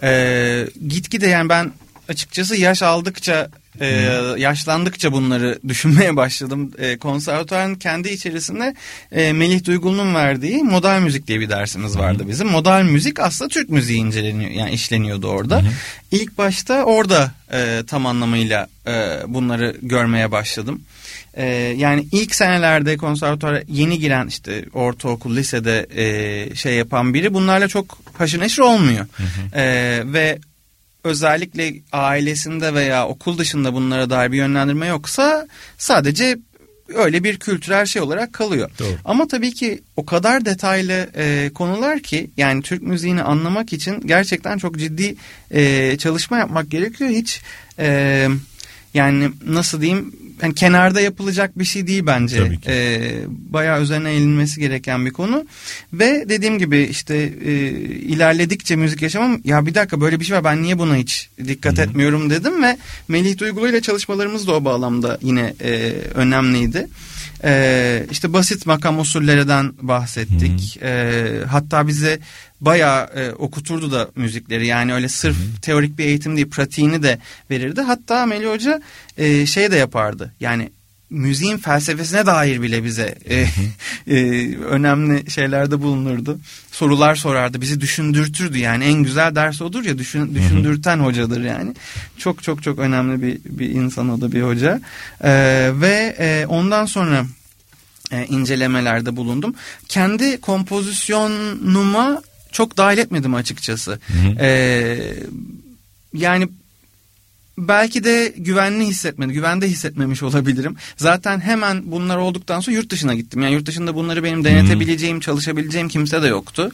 Ee, gitgide yani ben açıkçası yaş aldıkça e, yaşlandıkça bunları düşünmeye başladım. E, konservatuarın kendi içerisinde e, Melih Duygul'un verdiği modal müzik diye bir dersimiz vardı bizim. Modal müzik aslında Türk müziği inceleniyor yani işleniyordu orada. İlk başta orada e, tam anlamıyla e, bunları görmeye başladım. E, yani ilk senelerde konservatuara yeni giren işte ortaokul, lisede e, şey yapan biri bunlarla çok haşır neşir olmuyor. Hı hı. E, ve özellikle ailesinde veya okul dışında bunlara dair bir yönlendirme yoksa sadece öyle bir kültürel şey olarak kalıyor. Doğru. Ama tabii ki o kadar detaylı e, konular ki yani Türk müziğini anlamak için gerçekten çok ciddi e, çalışma yapmak gerekiyor. Hiç e, yani nasıl diyeyim yani kenarda yapılacak bir şey değil bence. Tabii ki. E, bayağı üzerine eğilinmesi gereken bir konu. Ve dediğim gibi işte e, ilerledikçe müzik yaşamam ya bir dakika böyle bir şey var ben niye buna hiç dikkat Hı-hı. etmiyorum dedim ve Melih Duygulu ile çalışmalarımız da o bağlamda yine e, önemliydi. Ee, işte basit makam usullerden bahsettik. Ee, hatta bize bayağı e, okuturdu da müzikleri. Yani öyle sırf Hı-hı. teorik bir eğitim değil pratiğini de verirdi. Hatta Melih Hoca e, şey de yapardı. Yani müziğin felsefesine dair bile bize e, e, önemli şeylerde bulunurdu. Sorular sorardı, bizi düşündürtürdü. Yani en güzel ders odur ya düşün, düşündürten hocadır yani. Çok çok çok önemli bir bir insan o da bir hoca. E, ve e, ondan sonra e, incelemelerde bulundum. Kendi kompozisyonuma çok dahil etmedim açıkçası. Hı hı. Ee, yani belki de güvenli hissetmedi, güvende hissetmemiş olabilirim. Zaten hemen bunlar olduktan sonra yurt dışına gittim. Yani yurt dışında bunları benim denetebileceğim, hmm. çalışabileceğim kimse de yoktu.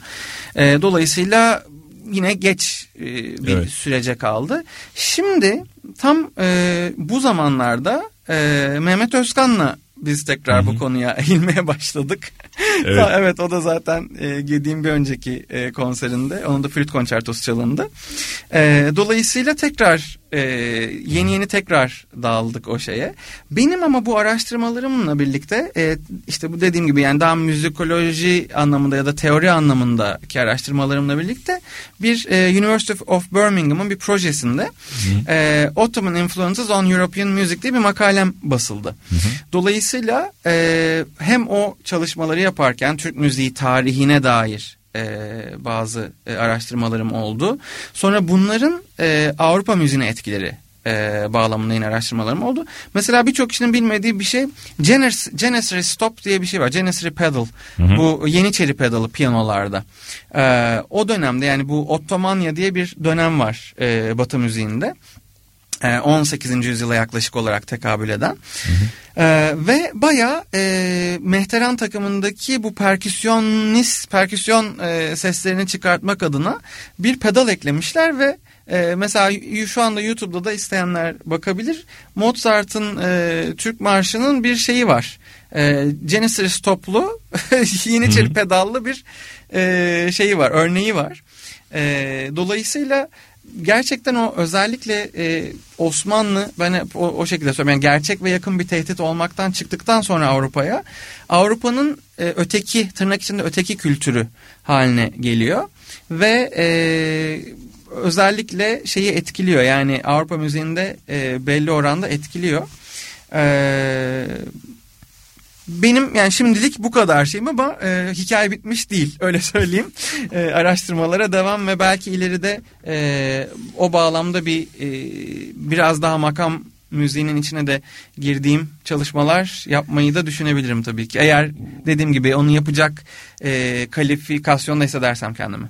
Ee, dolayısıyla yine geç e, bir evet. sürece kaldı. Şimdi tam e, bu zamanlarda e, Mehmet Özkan'la biz tekrar Hı-hı. bu konuya eğilmeye başladık. Evet, evet o da zaten e, giydiğim bir önceki e, konserinde. Onun da flüt konçertosu çalındı. E, dolayısıyla tekrar e, yeni yeni tekrar dağıldık o şeye. Benim ama bu araştırmalarımla birlikte e, işte bu dediğim gibi yani daha müzikoloji anlamında ya da teori anlamındaki araştırmalarımla birlikte bir e, University of Birmingham'ın bir projesinde e, Ottoman Influences on European Music diye bir makalem basıldı. Hı hı. Dolayısıyla e, hem o çalışmaları yaparken Türk müziği tarihine dair e, bazı e, araştırmalarım oldu. Sonra bunların e, Avrupa müziğine etkileri e, bağlamında yine araştırmalarım oldu. Mesela birçok kişinin bilmediği bir şey Janissary Stop diye bir şey var. Janissary Pedal. Hı hı. Bu Yeniçeri pedalı piyanolarda. E, o dönemde yani bu Ottomanya diye bir dönem var e, Batı müziğinde. 18. E, yüzyıla yaklaşık olarak tekabül eden. Hı hı. Ee, ve baya e, Mehteran takımındaki bu perküsyonist, perküsyon e, seslerini çıkartmak adına bir pedal eklemişler ve e, mesela şu anda YouTube'da da isteyenler bakabilir. Mozart'ın e, Türk Marşı'nın bir şeyi var. E, Genesis toplu Yeniçeri pedallı bir e, şeyi var, örneği var. E, dolayısıyla gerçekten o özellikle e, Osmanlı ben o, o şekilde söylüyorum. Yani gerçek ve yakın bir tehdit olmaktan çıktıktan sonra Avrupa'ya Avrupa'nın e, öteki tırnak içinde öteki kültürü haline geliyor. Ve e, özellikle şeyi etkiliyor. Yani Avrupa müziğinde e, belli oranda etkiliyor. E, benim yani şimdilik bu kadar şeyim ama e, hikaye bitmiş değil öyle söyleyeyim. E, araştırmalara devam ve belki ileride e, o bağlamda bir e, biraz daha makam müziğinin içine de girdiğim çalışmalar yapmayı da düşünebilirim tabii ki. Eğer dediğim gibi onu yapacak e, kalifikasyonda hissedersem kendimi.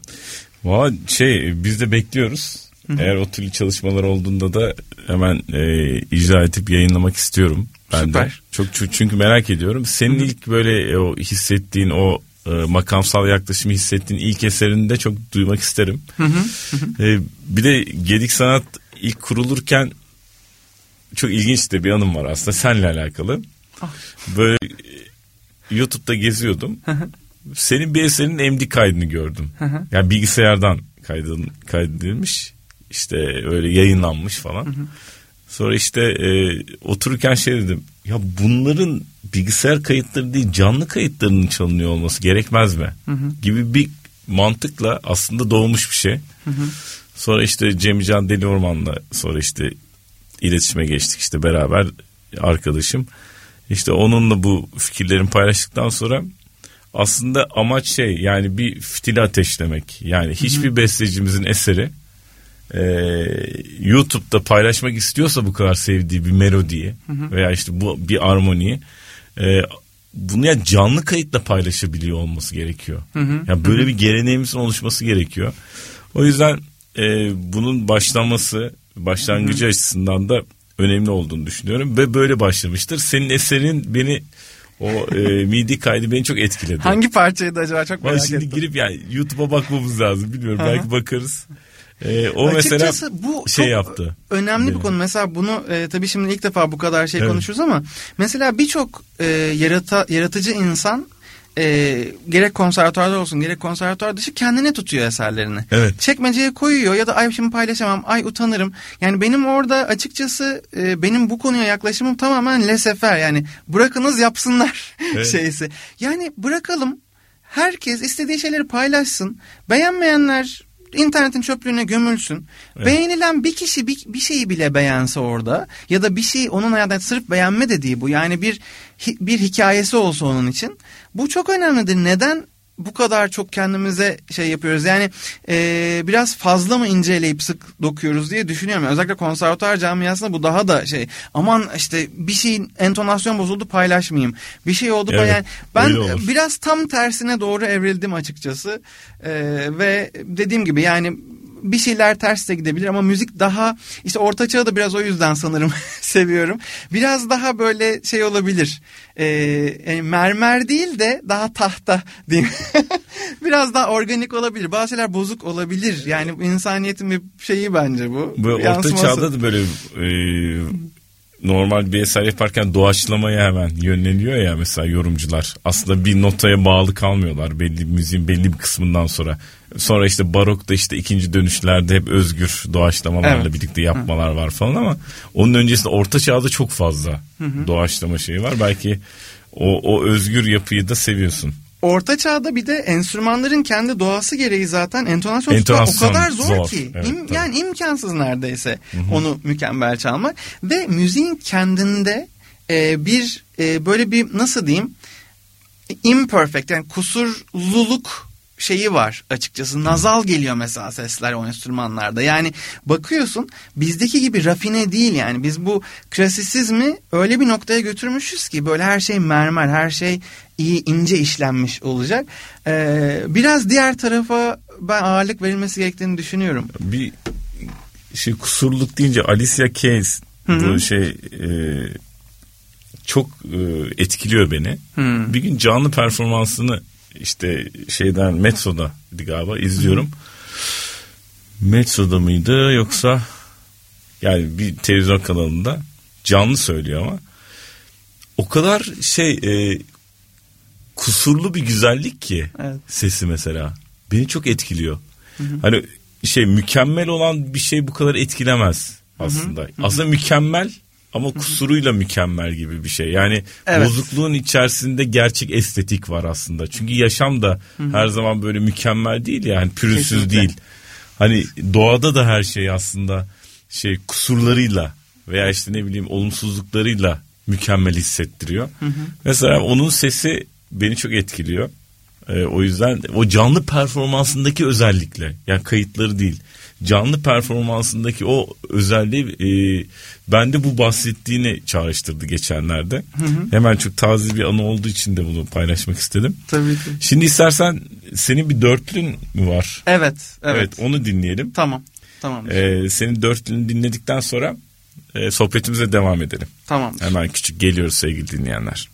Valla şey biz de bekliyoruz. Eğer o türlü çalışmalar olduğunda da hemen e, icra edip yayınlamak istiyorum. Ben Süper. de. Çok çü- çünkü merak ediyorum. Senin ilk böyle e, o hissettiğin o e, makamsal yaklaşımı hissettiğin ilk eserini de çok duymak isterim. E, bir de Gedik Sanat ilk kurulurken çok ilginç de bir anım var aslında seninle alakalı. Böyle e, YouTube'da geziyordum. Senin bir eserinin MD kaydını gördüm. yani bilgisayardan kaydın, kaydedilmiş. İşte öyle yayınlanmış falan. Sonra işte e, otururken şey dedim. Ya bunların bilgisayar kayıtları değil canlı kayıtlarının çalınıyor olması gerekmez mi? Gibi bir mantıkla aslında doğmuş bir şey. Sonra işte Cemcan Deli Orman'la sonra işte iletişime geçtik işte beraber arkadaşım. İşte onunla bu fikirlerimi paylaştıktan sonra aslında amaç şey yani bir fitili ateşlemek. Yani hiçbir bestecimizin eseri e, YouTube'da paylaşmak istiyorsa bu kadar sevdiği bir melodiyi veya işte bu bir armoniyi e, bunu ya canlı kayıtla paylaşabiliyor olması gerekiyor. Yani böyle bir geleneğimizin oluşması gerekiyor. O yüzden e, bunun başlaması başlangıcı açısından da önemli olduğunu düşünüyorum ve böyle başlamıştır. Senin eserin beni o e, midi kaydı beni çok etkiledi. Hangi parçaydı acaba çok merak şimdi ettim. girip yani YouTube'a bakmamız lazım. Bilmiyorum Aha. belki bakarız. E, o mesela Açıkçası bu şey çok yaptı. Önemli bir konu. Mesela bunu e, tabii şimdi ilk defa bu kadar şey Evet. konuşuyoruz ama mesela birçok e, yarata, yaratıcı insan e, gerek konservatuarda olsun gerek konservatuar dışı kendine tutuyor eserlerini. Evet. Çekmeceye koyuyor ya da ay şimdi paylaşamam ay utanırım. Yani benim orada açıkçası e, benim bu konuya yaklaşımım tamamen lesefer yani bırakınız yapsınlar Evet. şeysi. Yani bırakalım herkes istediği şeyleri paylaşsın. Beğenmeyenler internetin çöplüğüne gömülsün. Evet. Beğenilen bir kişi bir, bir şeyi bile beğense orada ya da bir şey onun hayatında sırf beğenme de değil bu. Yani bir bir hikayesi olsa onun için. Bu çok önemlidir. Neden bu kadar çok kendimize şey yapıyoruz? Yani e, biraz fazla mı inceleyip sık dokuyoruz diye düşünüyorum. Özellikle konservatuar camiasında bu daha da şey. Aman işte bir şeyin entonasyon bozuldu paylaşmayayım. Bir şey oldu Evet, paylaş. Ben biraz tam tersine doğru evrildim açıkçası. Ee, ve dediğim gibi yani bir şeyler ters de gidebilir ama müzik daha işte orta çağı da biraz o yüzden sanırım seviyorum. Biraz daha böyle şey olabilir. Ee, yani mermer değil de daha tahta diyeyim. biraz daha organik olabilir. Bazı şeyler bozuk olabilir. Yani insaniyetin bir şeyi bence bu. Bu orta Yansıması. çağda da böyle e, normal bir eser yaparken doğaçlamaya hemen yönleniyor ya mesela yorumcular. Aslında bir notaya bağlı kalmıyorlar belli müziğin belli bir kısmından sonra. Sonra işte barokta işte ikinci dönüşlerde hep özgür doğaçlamalarla Evet. birlikte yapmalar var falan ama onun öncesinde orta çağda çok fazla doğaçlama şeyi var. Belki o, o özgür yapıyı da seviyorsun. Orta çağda bir de enstrümanların kendi doğası gereği zaten entonasyon, Entonasyon o kadar zor, zor. ki. Evet, İm- tabii. yani imkansız neredeyse onu mükemmel çalmak. Ve müziğin kendinde e, bir e, böyle bir nasıl diyeyim imperfect yani kusurluluk şeyi var açıkçası. Nazal geliyor mesela sesler o enstrümanlarda. Yani bakıyorsun bizdeki gibi rafine değil yani. Biz bu klasisizmi öyle bir noktaya götürmüşüz ki böyle her şey mermer, her şey iyi ince işlenmiş olacak. Ee, biraz diğer tarafa ben ağırlık verilmesi gerektiğini düşünüyorum. bir şey kusurluk deyince Alicia Keys bu şey e, çok e, etkiliyor beni. Hı. Bir gün canlı performansını işte şeyden Metso'da galiba izliyorum. Metso'da mıydı yoksa yani bir televizyon kanalında canlı söylüyor ama o kadar şey e, kusurlu bir güzellik ki Evet. sesi mesela beni çok etkiliyor. Hani şey mükemmel olan bir şey bu kadar etkilemez aslında. Aslında mükemmel ama kusuruyla mükemmel gibi bir şey. Yani Evet. bozukluğun içerisinde gerçek estetik var aslında. Çünkü yaşam da her zaman böyle mükemmel değil yani pürüzsüz Kesinlikle. değil. Hani doğada da her şey aslında şey kusurlarıyla veya işte ne bileyim olumsuzluklarıyla mükemmel hissettiriyor. Mesela onun sesi beni çok etkiliyor. Ee, o yüzden o canlı performansındaki özellikle yani kayıtları değil canlı performansındaki o özelliği e, bende bu bahsettiğini çağrıştırdı geçenlerde. Hemen çok taze bir anı olduğu için de bunu paylaşmak istedim. Tabii ki. Şimdi istersen senin bir dörtlün mü var? Evet, evet. Evet, onu dinleyelim. Tamam. Tamam. Ee, senin dörtlünü dinledikten sonra e, sohbetimize devam edelim. tamam. Hemen küçük geliyoruz sevgili dinleyenler.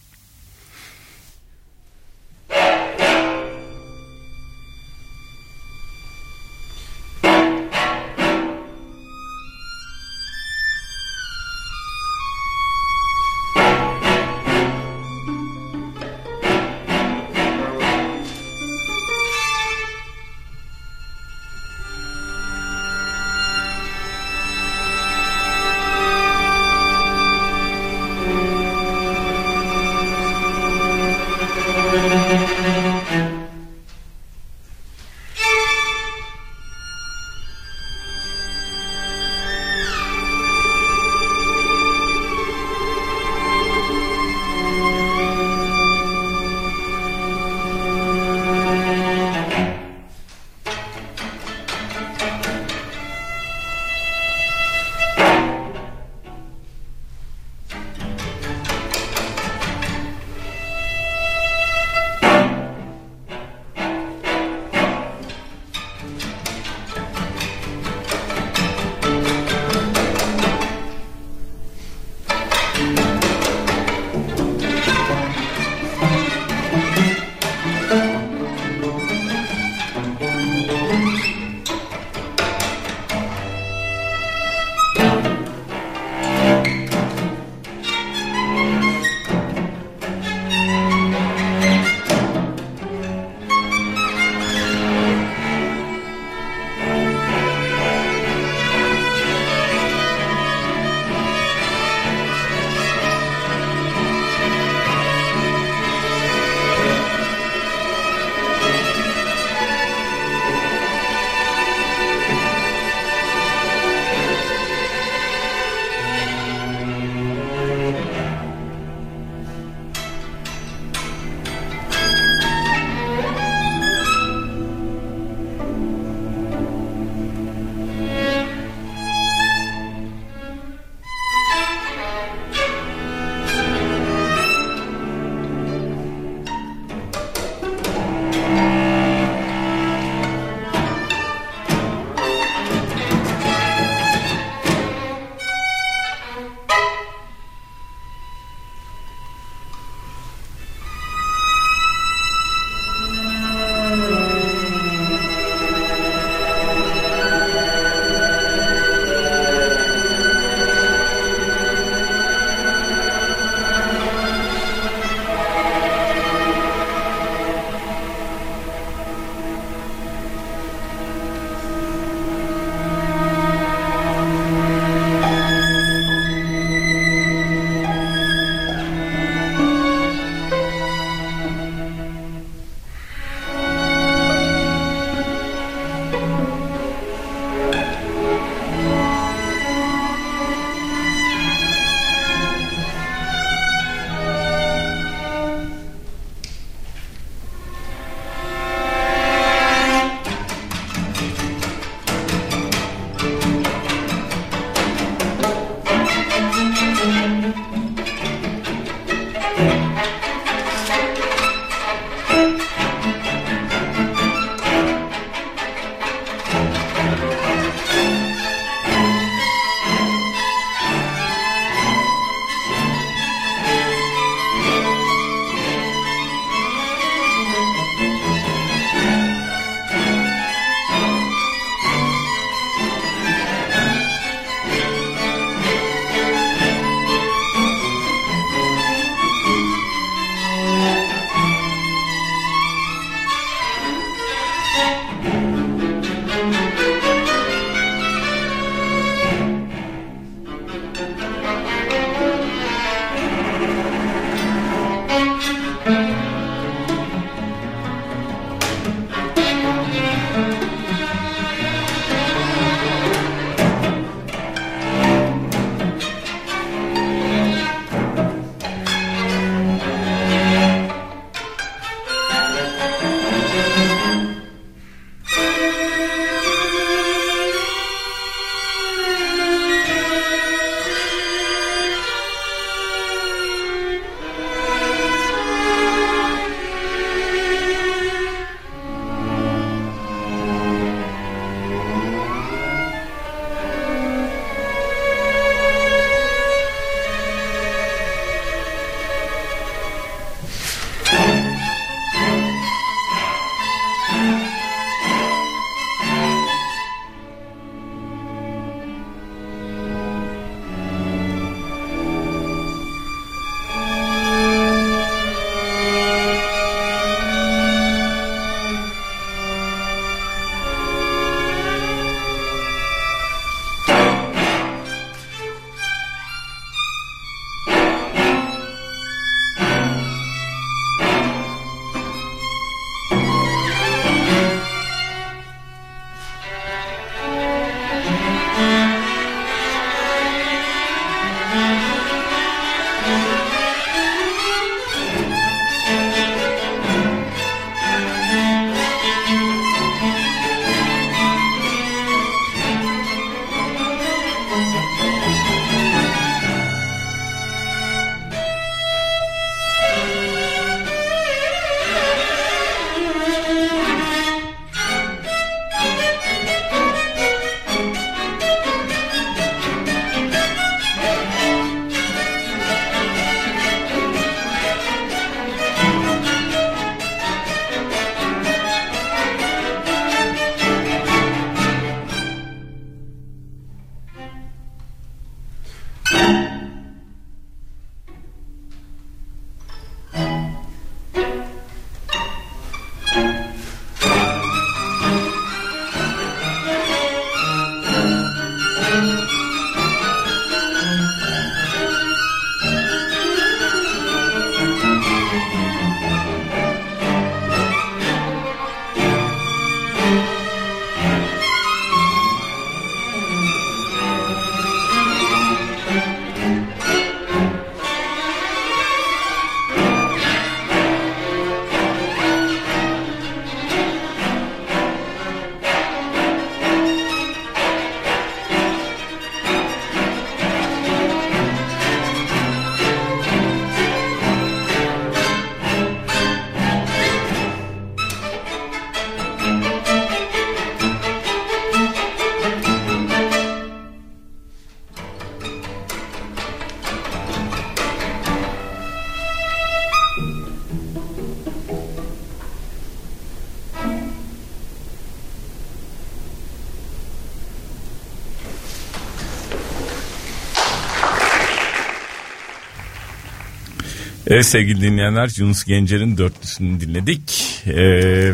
Evet sevgili dinleyenler Yunus Gencer'in dörtlüsünü dinledik ee,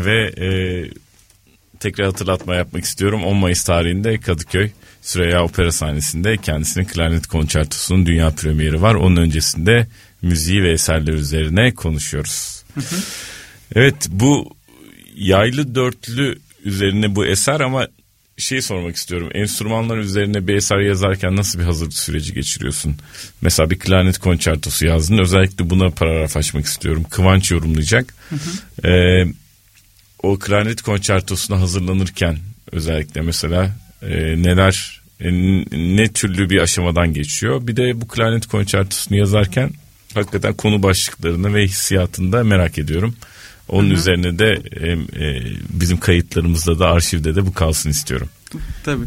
ve e, tekrar hatırlatma yapmak istiyorum 10 Mayıs tarihinde Kadıköy Süreyya Opera sahnesinde kendisinin klarnet konçertosunun dünya premieri var. Onun öncesinde müziği ve eserler üzerine konuşuyoruz. Evet bu yaylı dörtlü üzerine bu eser ama şey sormak istiyorum. Enstrümanlar üzerine bir eser yazarken nasıl bir hazırlık süreci geçiriyorsun? Mesela bir klarnet konçertosu yazdın. Özellikle buna paragraf açmak istiyorum. Kıvanç yorumlayacak. Ee, o klarnet konçertosuna hazırlanırken özellikle mesela e, neler e, ne türlü bir aşamadan geçiyor. Bir de bu klarnet konçertosunu yazarken hakikaten konu başlıklarını ve hissiyatını da merak ediyorum. Onun üzerine de e, e, bizim kayıtlarımızda da arşivde de bu kalsın istiyorum. Tabii.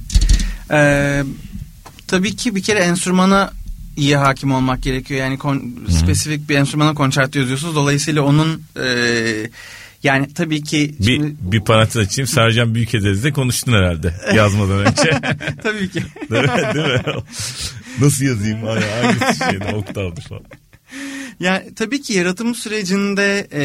Ee, tabii ki bir kere enstrümana iyi hakim olmak gerekiyor. Yani kon, spesifik bir enstrümana konçerto yazıyorsunuz. Dolayısıyla onun e, yani tabii ki Bir, şimdi- bir parantez açayım. Sercan Büyükedez'de konuştun herhalde yazmadan önce. tabii ki. Değil mi? Değil mi? Nasıl yazayım? Ay, Hangi şeyde oktavdır falan. Yani tabii ki yaratım sürecinde e,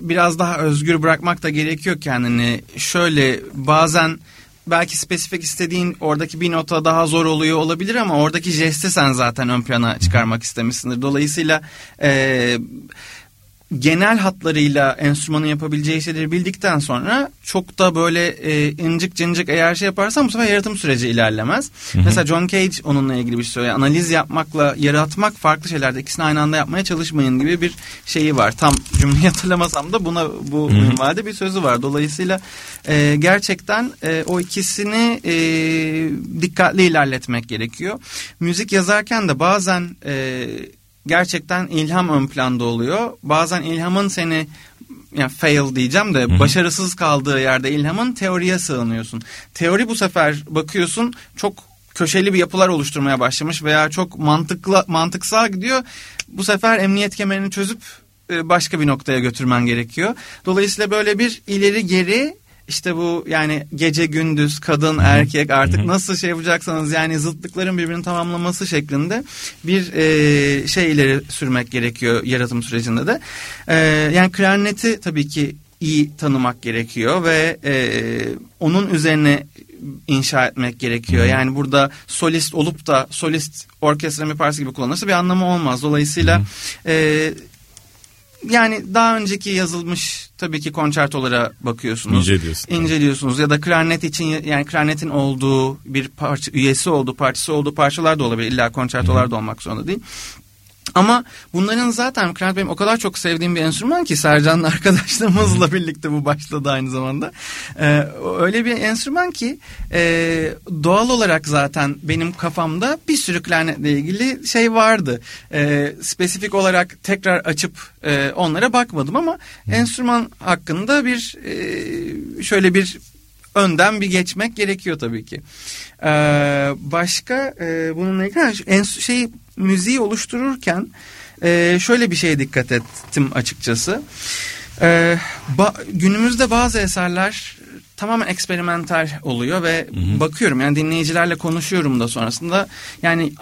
biraz daha özgür bırakmak da gerekiyor kendini. Şöyle bazen belki spesifik istediğin oradaki bir nota daha zor oluyor olabilir ama oradaki jesti sen zaten ön plana çıkarmak istemişsindir. Dolayısıyla e, genel hatlarıyla enstrümanın yapabileceği şeyleri bildikten sonra çok da böyle e, incik cincik eğer şey yaparsan bu sefer yaratım süreci ilerlemez. Mesela John Cage onunla ilgili bir şey söylüyor. Analiz yapmakla yaratmak farklı şeylerde ikisini aynı anda yapmaya çalışmayın gibi bir şeyi var. Tam cümleyi hatırlamasam da buna bu minvalde bir sözü var. Dolayısıyla e, gerçekten e, o ikisini e, dikkatli ilerletmek gerekiyor. Müzik yazarken de bazen e, gerçekten ilham ön planda oluyor. Bazen ilhamın seni yani fail diyeceğim de başarısız kaldığı yerde ilhamın teoriye sığınıyorsun. Teori bu sefer bakıyorsun çok köşeli bir yapılar oluşturmaya başlamış veya çok mantıklı mantıksal gidiyor. Bu sefer emniyet kemerini çözüp e, başka bir noktaya götürmen gerekiyor. Dolayısıyla böyle bir ileri geri işte bu yani gece gündüz kadın erkek artık nasıl şey yapacaksanız yani zıtlıkların birbirini tamamlaması şeklinde bir e, şey ileri sürmek gerekiyor yaratım sürecinde de. E, yani klarneti tabii ki iyi tanımak gerekiyor ve e, onun üzerine inşa etmek gerekiyor. Yani burada solist olup da solist orkestra bir parçası gibi kullanırsa bir anlamı olmaz. Dolayısıyla e, yani daha önceki yazılmış tabii ki konçertolara bakıyorsunuz. İnceliyorsun. İnceliyorsunuz ya da klarnet için yani klarnetin olduğu bir parça üyesi olduğu parçası olduğu parçalar da olabilir. İlla konçertolar da olmak zorunda değil. Ama bunların zaten klarnet benim o kadar çok sevdiğim bir enstrüman ki Sercan'la arkadaşlarımızla birlikte bu başladı aynı zamanda. Ee, öyle bir enstrüman ki e, doğal olarak zaten benim kafamda bir sürü klarnetle ilgili şey vardı. Ee, spesifik olarak tekrar açıp e, onlara bakmadım ama enstrüman hakkında bir e, şöyle bir önden bir geçmek gerekiyor tabii ki. Ee, başka e, bununla ilgili en şey müziği oluştururken e, şöyle bir şeye dikkat ettim açıkçası. Ee, ba- günümüzde bazı eserler tamamen eksperimental oluyor ve bakıyorum yani dinleyicilerle konuşuyorum da sonrasında yani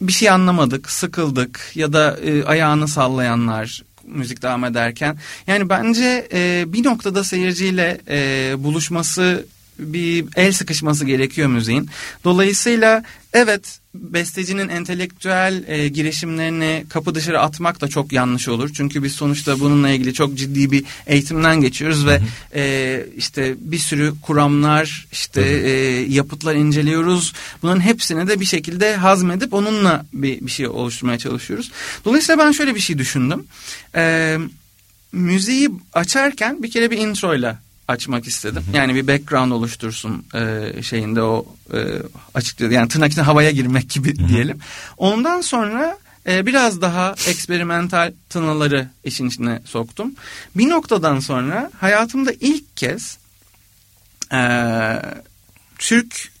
bir şey anlamadık, sıkıldık ya da e, ayağını sallayanlar müzik devam ederken. Yani bence e, bir noktada seyirciyle e, buluşması bir el sıkışması gerekiyor müziğin. Dolayısıyla evet bestecinin entelektüel e, girişimlerini kapı dışarı atmak da çok yanlış olur. Çünkü biz sonuçta bununla ilgili çok ciddi bir eğitimden geçiyoruz ve e, işte bir sürü kuramlar, işte e, yapıtlar inceliyoruz. Bunların hepsini de bir şekilde hazmedip onunla bir, bir şey oluşturmaya çalışıyoruz. Dolayısıyla ben şöyle bir şey düşündüm. E, müziği açarken bir kere bir introyla açmak istedim. Yani bir background oluştursun e, şeyinde o e, açıkçası yani tırnak içinde havaya girmek gibi diyelim. Ondan sonra e, biraz daha eksperimental tınıları işin içine soktum. Bir noktadan sonra hayatımda ilk kez e, Türk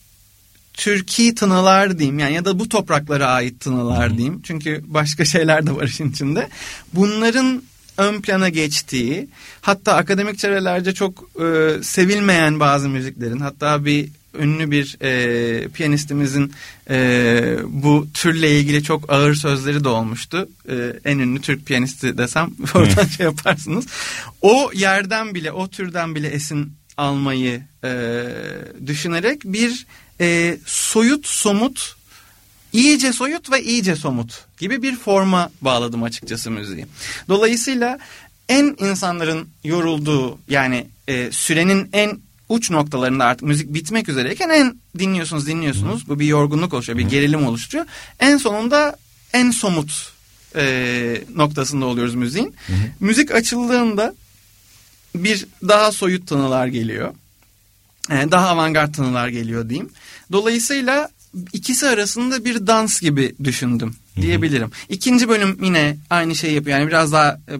Türkiye tınılar diyeyim yani ya da bu topraklara ait tınılar diyeyim. Çünkü başka şeyler de var işin içinde. Bunların ön plana geçtiği hatta akademik çevrelerce çok e, sevilmeyen bazı müziklerin hatta bir ünlü bir e, piyanistimizin e, bu türle ilgili çok ağır sözleri de olmuştu. E, en ünlü Türk piyanisti desem oradan şey yaparsınız. O yerden bile o türden bile esin almayı e, düşünerek bir e, soyut somut iyice soyut ve iyice somut gibi bir forma bağladım açıkçası müziği. Dolayısıyla en insanların yorulduğu yani e, sürenin en uç noktalarında artık müzik bitmek üzereyken en dinliyorsunuz dinliyorsunuz. Bu bir yorgunluk oluşuyor, bir gerilim oluşturuyor. En sonunda en somut e, noktasında oluyoruz müziğin. Hı hı. Müzik açıldığında bir daha soyut tanılar geliyor. E, daha avantgard tanılar geliyor diyeyim. Dolayısıyla ikisi arasında bir dans gibi düşündüm diyebilirim. İkinci bölüm yine aynı şeyi yapıyor. Yani biraz daha e,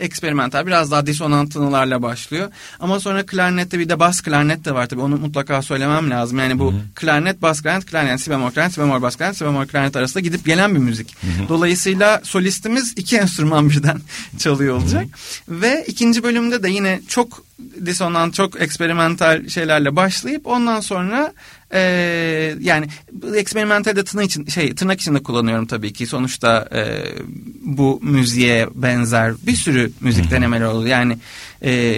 eksperimental, biraz daha disonant tınılarla başlıyor. Ama sonra klarnette bir de bas klarnet de var tabii. Onu mutlaka söylemem lazım. Yani bu Hı-hı. klarnet, bas klarnet, klarnet, si bemol klarnet, si bemol bas klarnet, si bemol klarnet arasında gidip gelen bir müzik. Hı-hı. Dolayısıyla solistimiz iki enstrüman birden çalıyor olacak. Hı-hı. Ve ikinci bölümde de yine çok disonant, çok eksperimental şeylerle başlayıp ondan sonra e, yani eksperimental de tırnak için şey tırnak içinde kullanıyorum tabii ki. Sonuçta e, bu müziğe benzer bir sürü müzik denemeleri oluyor. Yani e,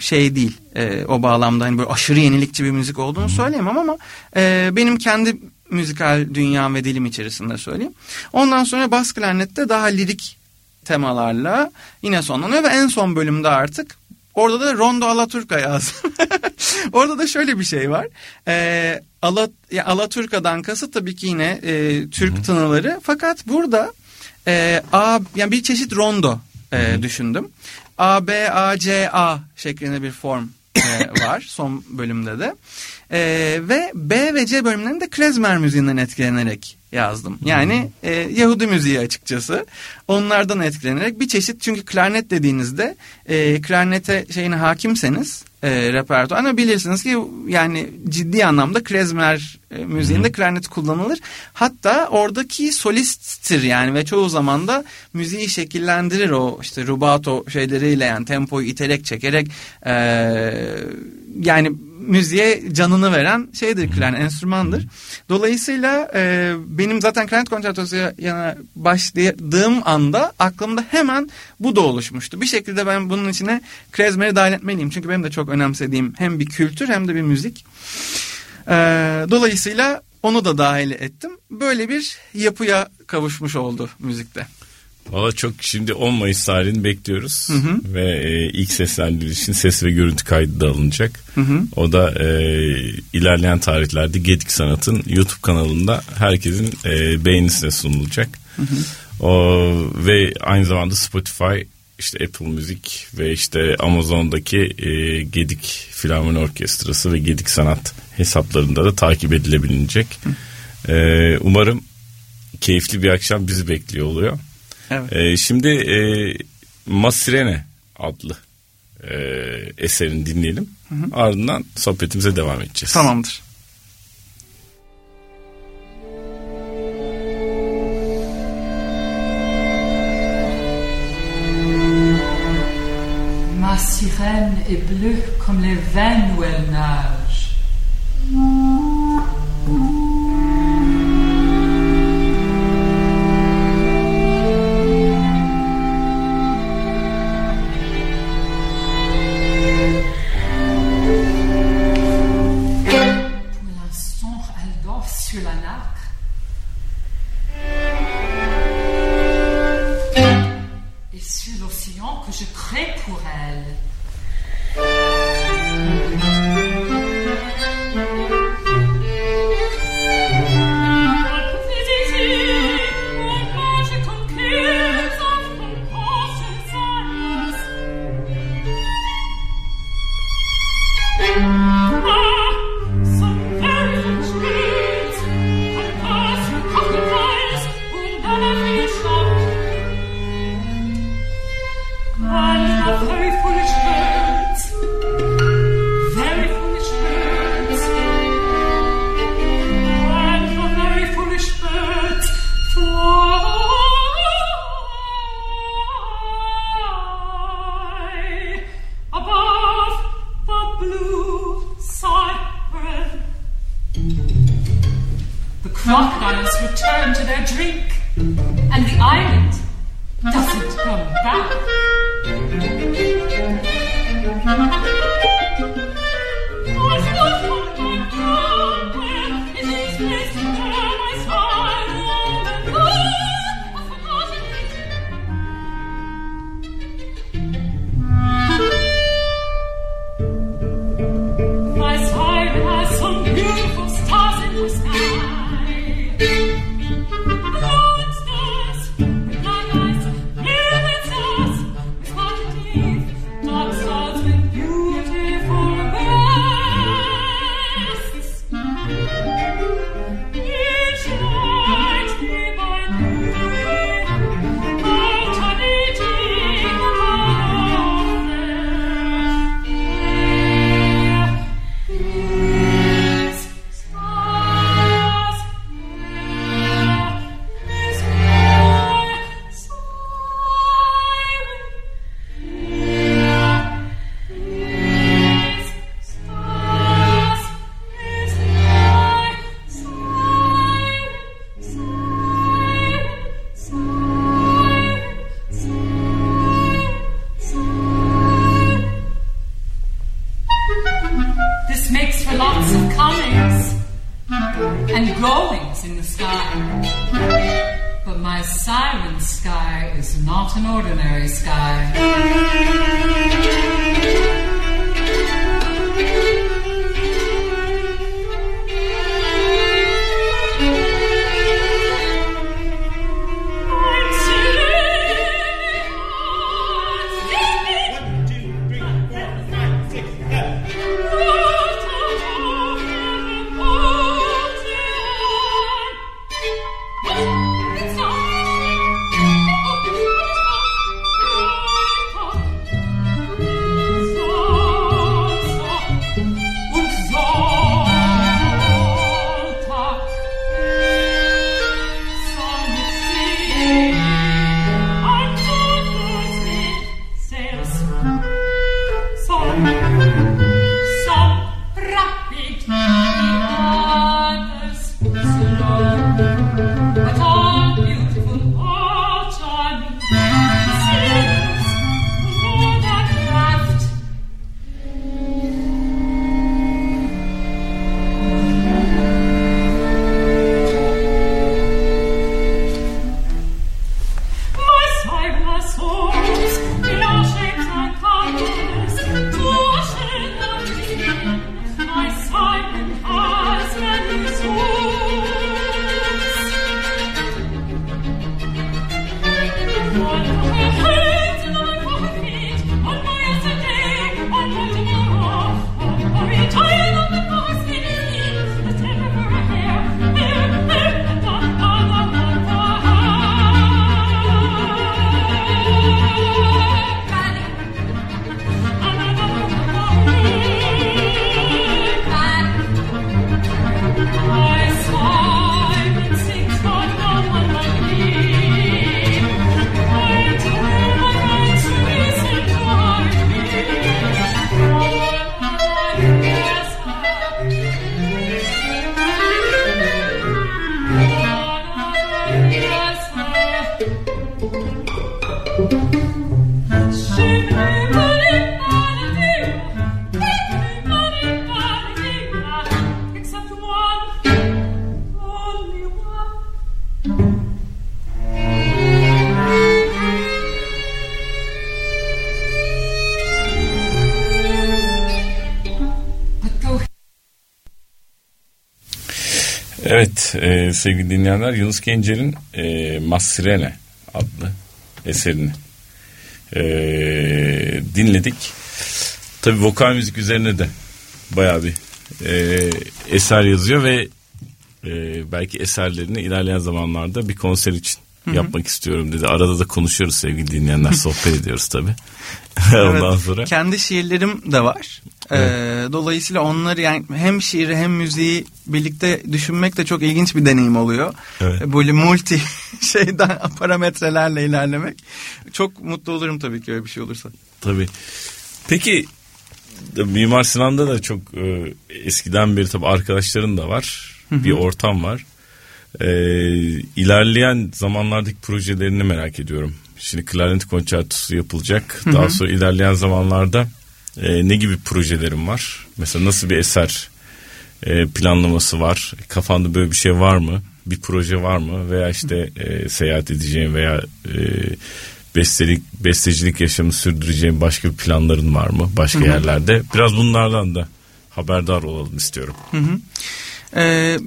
şey değil e, o bağlamda hani böyle aşırı yenilikçi bir müzik olduğunu söyleyemem ama e, benim kendi müzikal dünyam ve dilim içerisinde söyleyeyim. Ondan sonra bas klarnette daha lirik temalarla yine sonlanıyor ve en son bölümde artık Orada da Rondo Alaturka yazdım. Orada da şöyle bir şey var. Ee, Ala, ya Alaturka'dan kasıt tabii ki yine e, Türk Hı-hı. tınıları. Fakat burada e, A, yani bir çeşit rondo e, düşündüm. A, B, A, C, A şeklinde bir form e, var son bölümde de. E, ve B ve C bölümlerinde de klezmer müziğinden etkilenerek yazdım. Yani e, Yahudi müziği açıkçası. Onlardan etkilenerek bir çeşit çünkü klarnet dediğinizde e, klarnete şeyine hakimseniz e, repertuarına bilirsiniz ki yani ciddi anlamda klezmer e, müziğinde klarnet kullanılır. Hatta oradaki solisttir yani ve çoğu zaman da müziği şekillendirir o işte rubato şeyleriyle yani tempoyu iterek çekerek e, yani müziğe canını veren şeydir klarnet enstrümandır. Dolayısıyla e, benim zaten klarnet konçertosuna başladığım anda aklımda hemen bu da oluşmuştu. Bir şekilde ben bunun içine klezmeri dahil etmeliyim. Çünkü benim de çok önemsediğim hem bir kültür hem de bir müzik. E, dolayısıyla onu da dahil ettim. Böyle bir yapıya kavuşmuş oldu müzikte. Valla çok şimdi 10 Mayıs tarihini bekliyoruz. Hı hı. Ve e, ilk seslendirilişin ses ve görüntü kaydı da alınacak. Hı hı. O da e, ilerleyen tarihlerde Gedik Sanat'ın YouTube kanalında herkesin e, beğenisine sunulacak. Hı hı. O, ve aynı zamanda Spotify işte Apple Müzik ve işte Amazon'daki e, Gedik Filarmoni Orkestrası ve Gedik Sanat hesaplarında da takip edilebilecek. E, umarım keyifli bir akşam bizi bekliyor oluyor. Evet. E, şimdi e, Masirene adlı e, eserini dinleyelim. Hı hı. Ardından sohbetimize devam edeceğiz. Tamamdır. Ma sirène est bleue comme les veines où elle nage. E, sevgili dinleyenler Yunus Gencer'in e, Masrene adlı eserini e, dinledik. Tabi vokal müzik üzerine de baya bir e, eser yazıyor ve e, belki eserlerini ilerleyen zamanlarda bir konser için yapmak istiyorum dedi. Arada da konuşuyoruz sevgili dinleyenler sohbet ediyoruz tabi. Ondan Evet. sonra. Kendi şiirlerim de var. Ee, dolayısıyla onları yani hem şiiri hem müziği birlikte düşünmek de çok ilginç bir deneyim oluyor. Evet. Böyle multi şeyden parametrelerle ilerlemek. Çok mutlu olurum tabii ki öyle bir şey olursa. Tabii. Peki Mimar Sinan'da da çok e, eskiden beri tabii arkadaşların da var. Bir ortam var. Ee, ilerleyen zamanlardaki projelerini merak ediyorum. Şimdi klarnet konçertosu yapılacak. Daha sonra ilerleyen zamanlarda e, ne gibi projelerim var? Mesela nasıl bir eser e, planlaması var? Kafanda böyle bir şey var mı? Bir proje var mı? Veya işte e, seyahat edeceğin veya e, bestelik, bestecilik yaşamı sürdüreceğin başka bir planların var mı? Başka yerlerde. Biraz bunlardan da haberdar olalım istiyorum. Ee,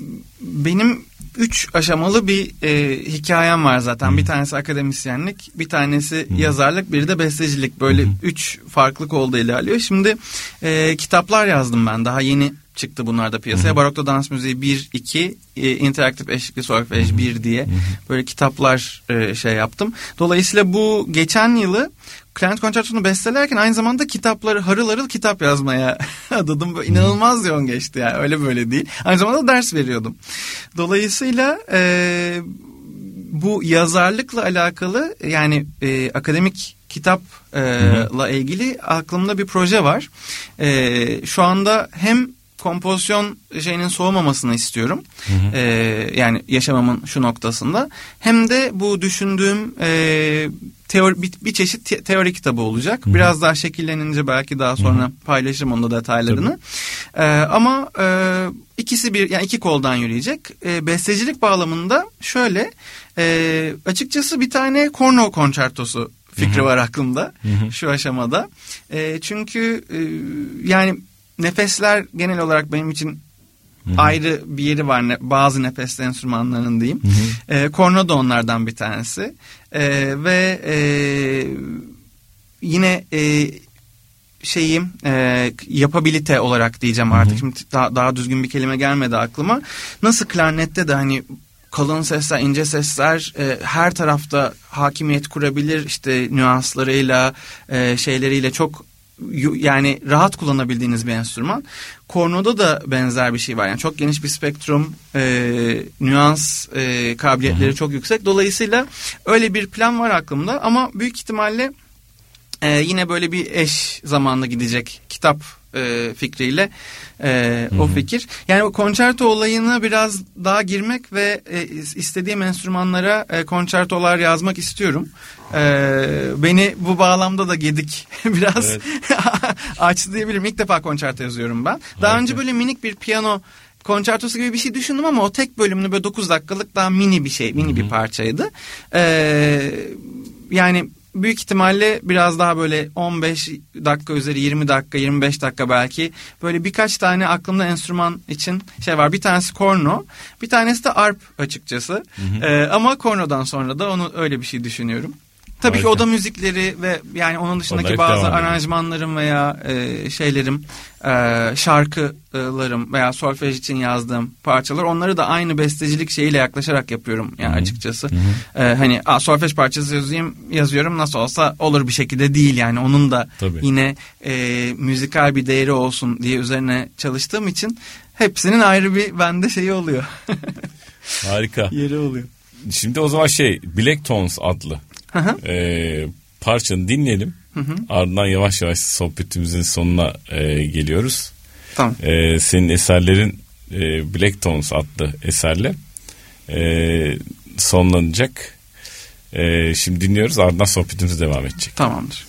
benim üç aşamalı bir e, hikayem var zaten. Bir tanesi akademisyenlik, bir tanesi yazarlık, biri de bestecilik. Böyle üç farklı kolda ilerliyor. Şimdi e, kitaplar yazdım ben. Daha yeni çıktı bunlar da piyasaya. Barokta Dans Müziği 1, 2, e, interaktif eşlikli solfej 1 diye böyle kitaplar e, şey yaptım. Dolayısıyla bu geçen yılı Klarnet Konçertosu'nu bestelerken aynı zamanda kitapları harıl harıl kitap yazmaya adadım. Böyle inanılmaz yoğun geçti yani öyle böyle değil. Aynı zamanda ders veriyordum. Dolayısıyla e, bu yazarlıkla alakalı yani e, akademik kitapla ilgili aklımda bir proje var. E, şu anda hem kompozisyon şeyinin soğumamasını istiyorum. E, yani yaşamamın şu noktasında. Hem de bu düşündüğüm e, teori, bir, bir çeşit te- teori kitabı olacak. Biraz daha şekillenince belki daha sonra paylaşırım onun da detaylarını. E, ama e, ikisi bir yani iki koldan yürüyecek. E, bestecilik bağlamında şöyle e, açıkçası bir tane korno konçertosu fikri var aklımda şu aşamada. E, çünkü e, yani nefesler genel olarak benim için ayrı bir yeri var ne, bazı nefes enstrümanlarının diyeyim. E, korna da onlardan bir tanesi. E, ve e, yine e, şeyim e, yapabilite olarak diyeceğim artık. Şimdi daha, daha düzgün bir kelime gelmedi aklıma. Nasıl klarnette de hani kalın sesler, ince sesler e, her tarafta hakimiyet kurabilir işte nüanslarıyla, e, şeyleriyle çok yani rahat kullanabildiğiniz bir enstrüman. Kornoda da benzer bir şey var. Yani çok geniş bir spektrum, e, nüans e, kabiliyetleri çok yüksek. Dolayısıyla öyle bir plan var aklımda ama büyük ihtimalle e, yine böyle bir eş zamanla gidecek kitap e, fikriyle e, o fikir. Yani o konçerto olayına biraz daha girmek ve e, istediğim enstrümanlara e, konçertolar yazmak istiyorum. E, beni bu bağlamda da Gedik biraz açtı diyebilirim. İlk defa konçerto yazıyorum ben. Daha önce böyle minik bir piyano konçertosu gibi bir şey düşündüm ama o tek bölümünü böyle 9 dakikalık daha mini bir şey, mini bir parçaydı. Ee, yani büyük ihtimalle biraz daha böyle 15 dakika üzeri 20 dakika 25 dakika belki böyle birkaç tane aklımda enstrüman için şey var. Bir tanesi korno bir tanesi de arp açıkçası Ee, ama kornodan sonra da onu öyle bir şey düşünüyorum. Tabii ki Harika. oda müzikleri ve yani onun dışındaki Onlar hep bazı aranjmanlarım veya e, şeylerim, e, şarkılarım veya solfej için yazdığım parçalar onları da aynı bestecilik şeyiyle yaklaşarak yapıyorum yani açıkçası. E, hani a, solfej parçası yazayım yazıyorum nasıl olsa olur bir şekilde değil yani onun da Tabii. yine e, müzikal bir değeri olsun diye üzerine çalıştığım için hepsinin ayrı bir bende şeyi oluyor. Harika. Yeri oluyor. Şimdi o zaman şey Black Tones adlı hı. e, parçanı dinleyelim. Ardından yavaş yavaş sohbetimizin sonuna e, geliyoruz. Tamam. E, senin eserlerin e, Black Tones adlı eserle e, sonlanacak. E, şimdi dinliyoruz ardından sohbetimiz devam edecek. Tamamdır.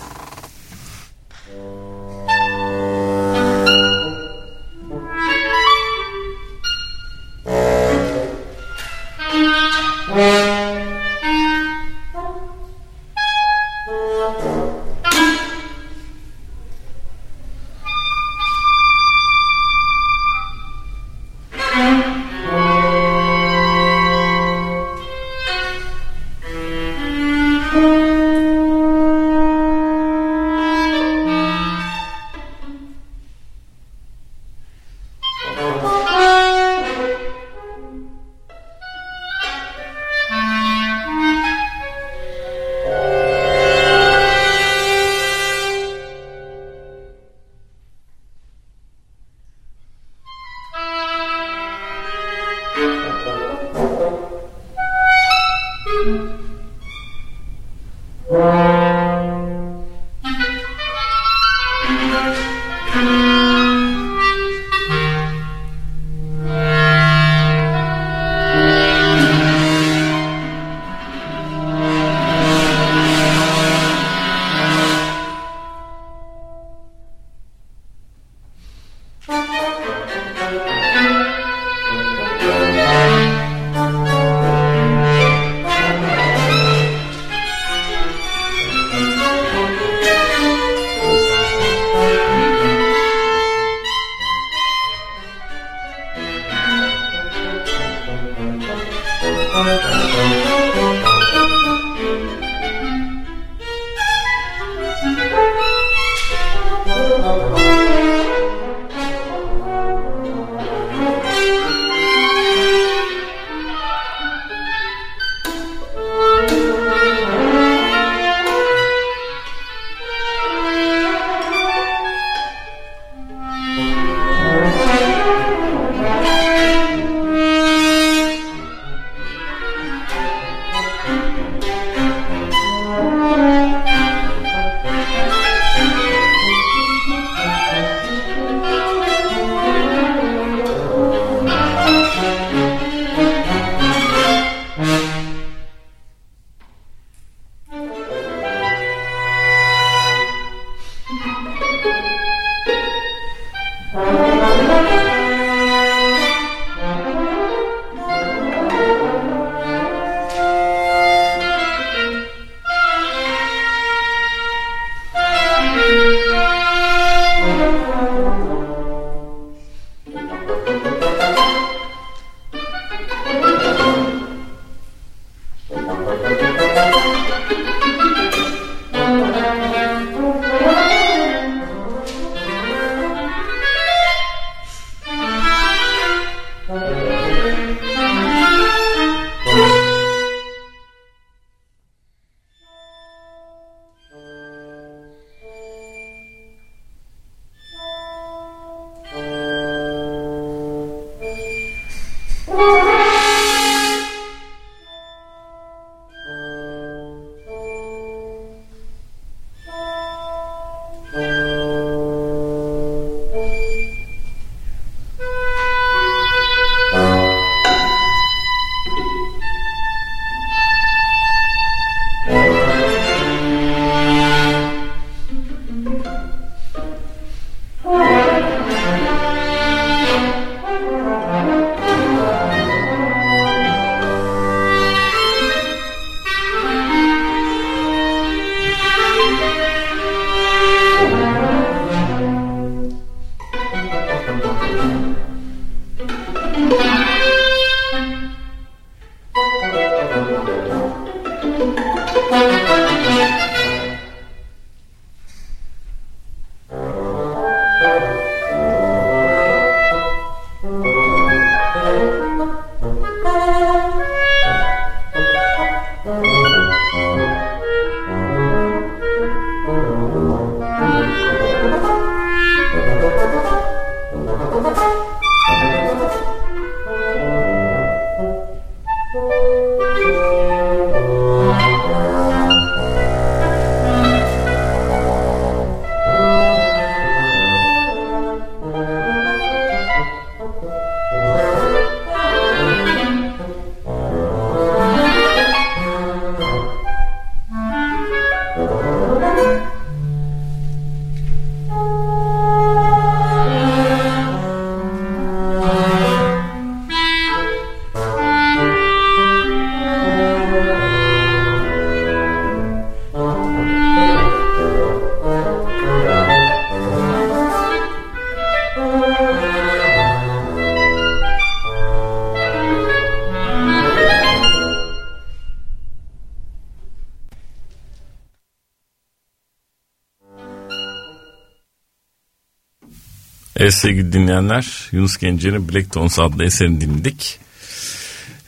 Evet sevgili dinleyenler Yunus Gencer'in Black Tones adlı eserini dinledik.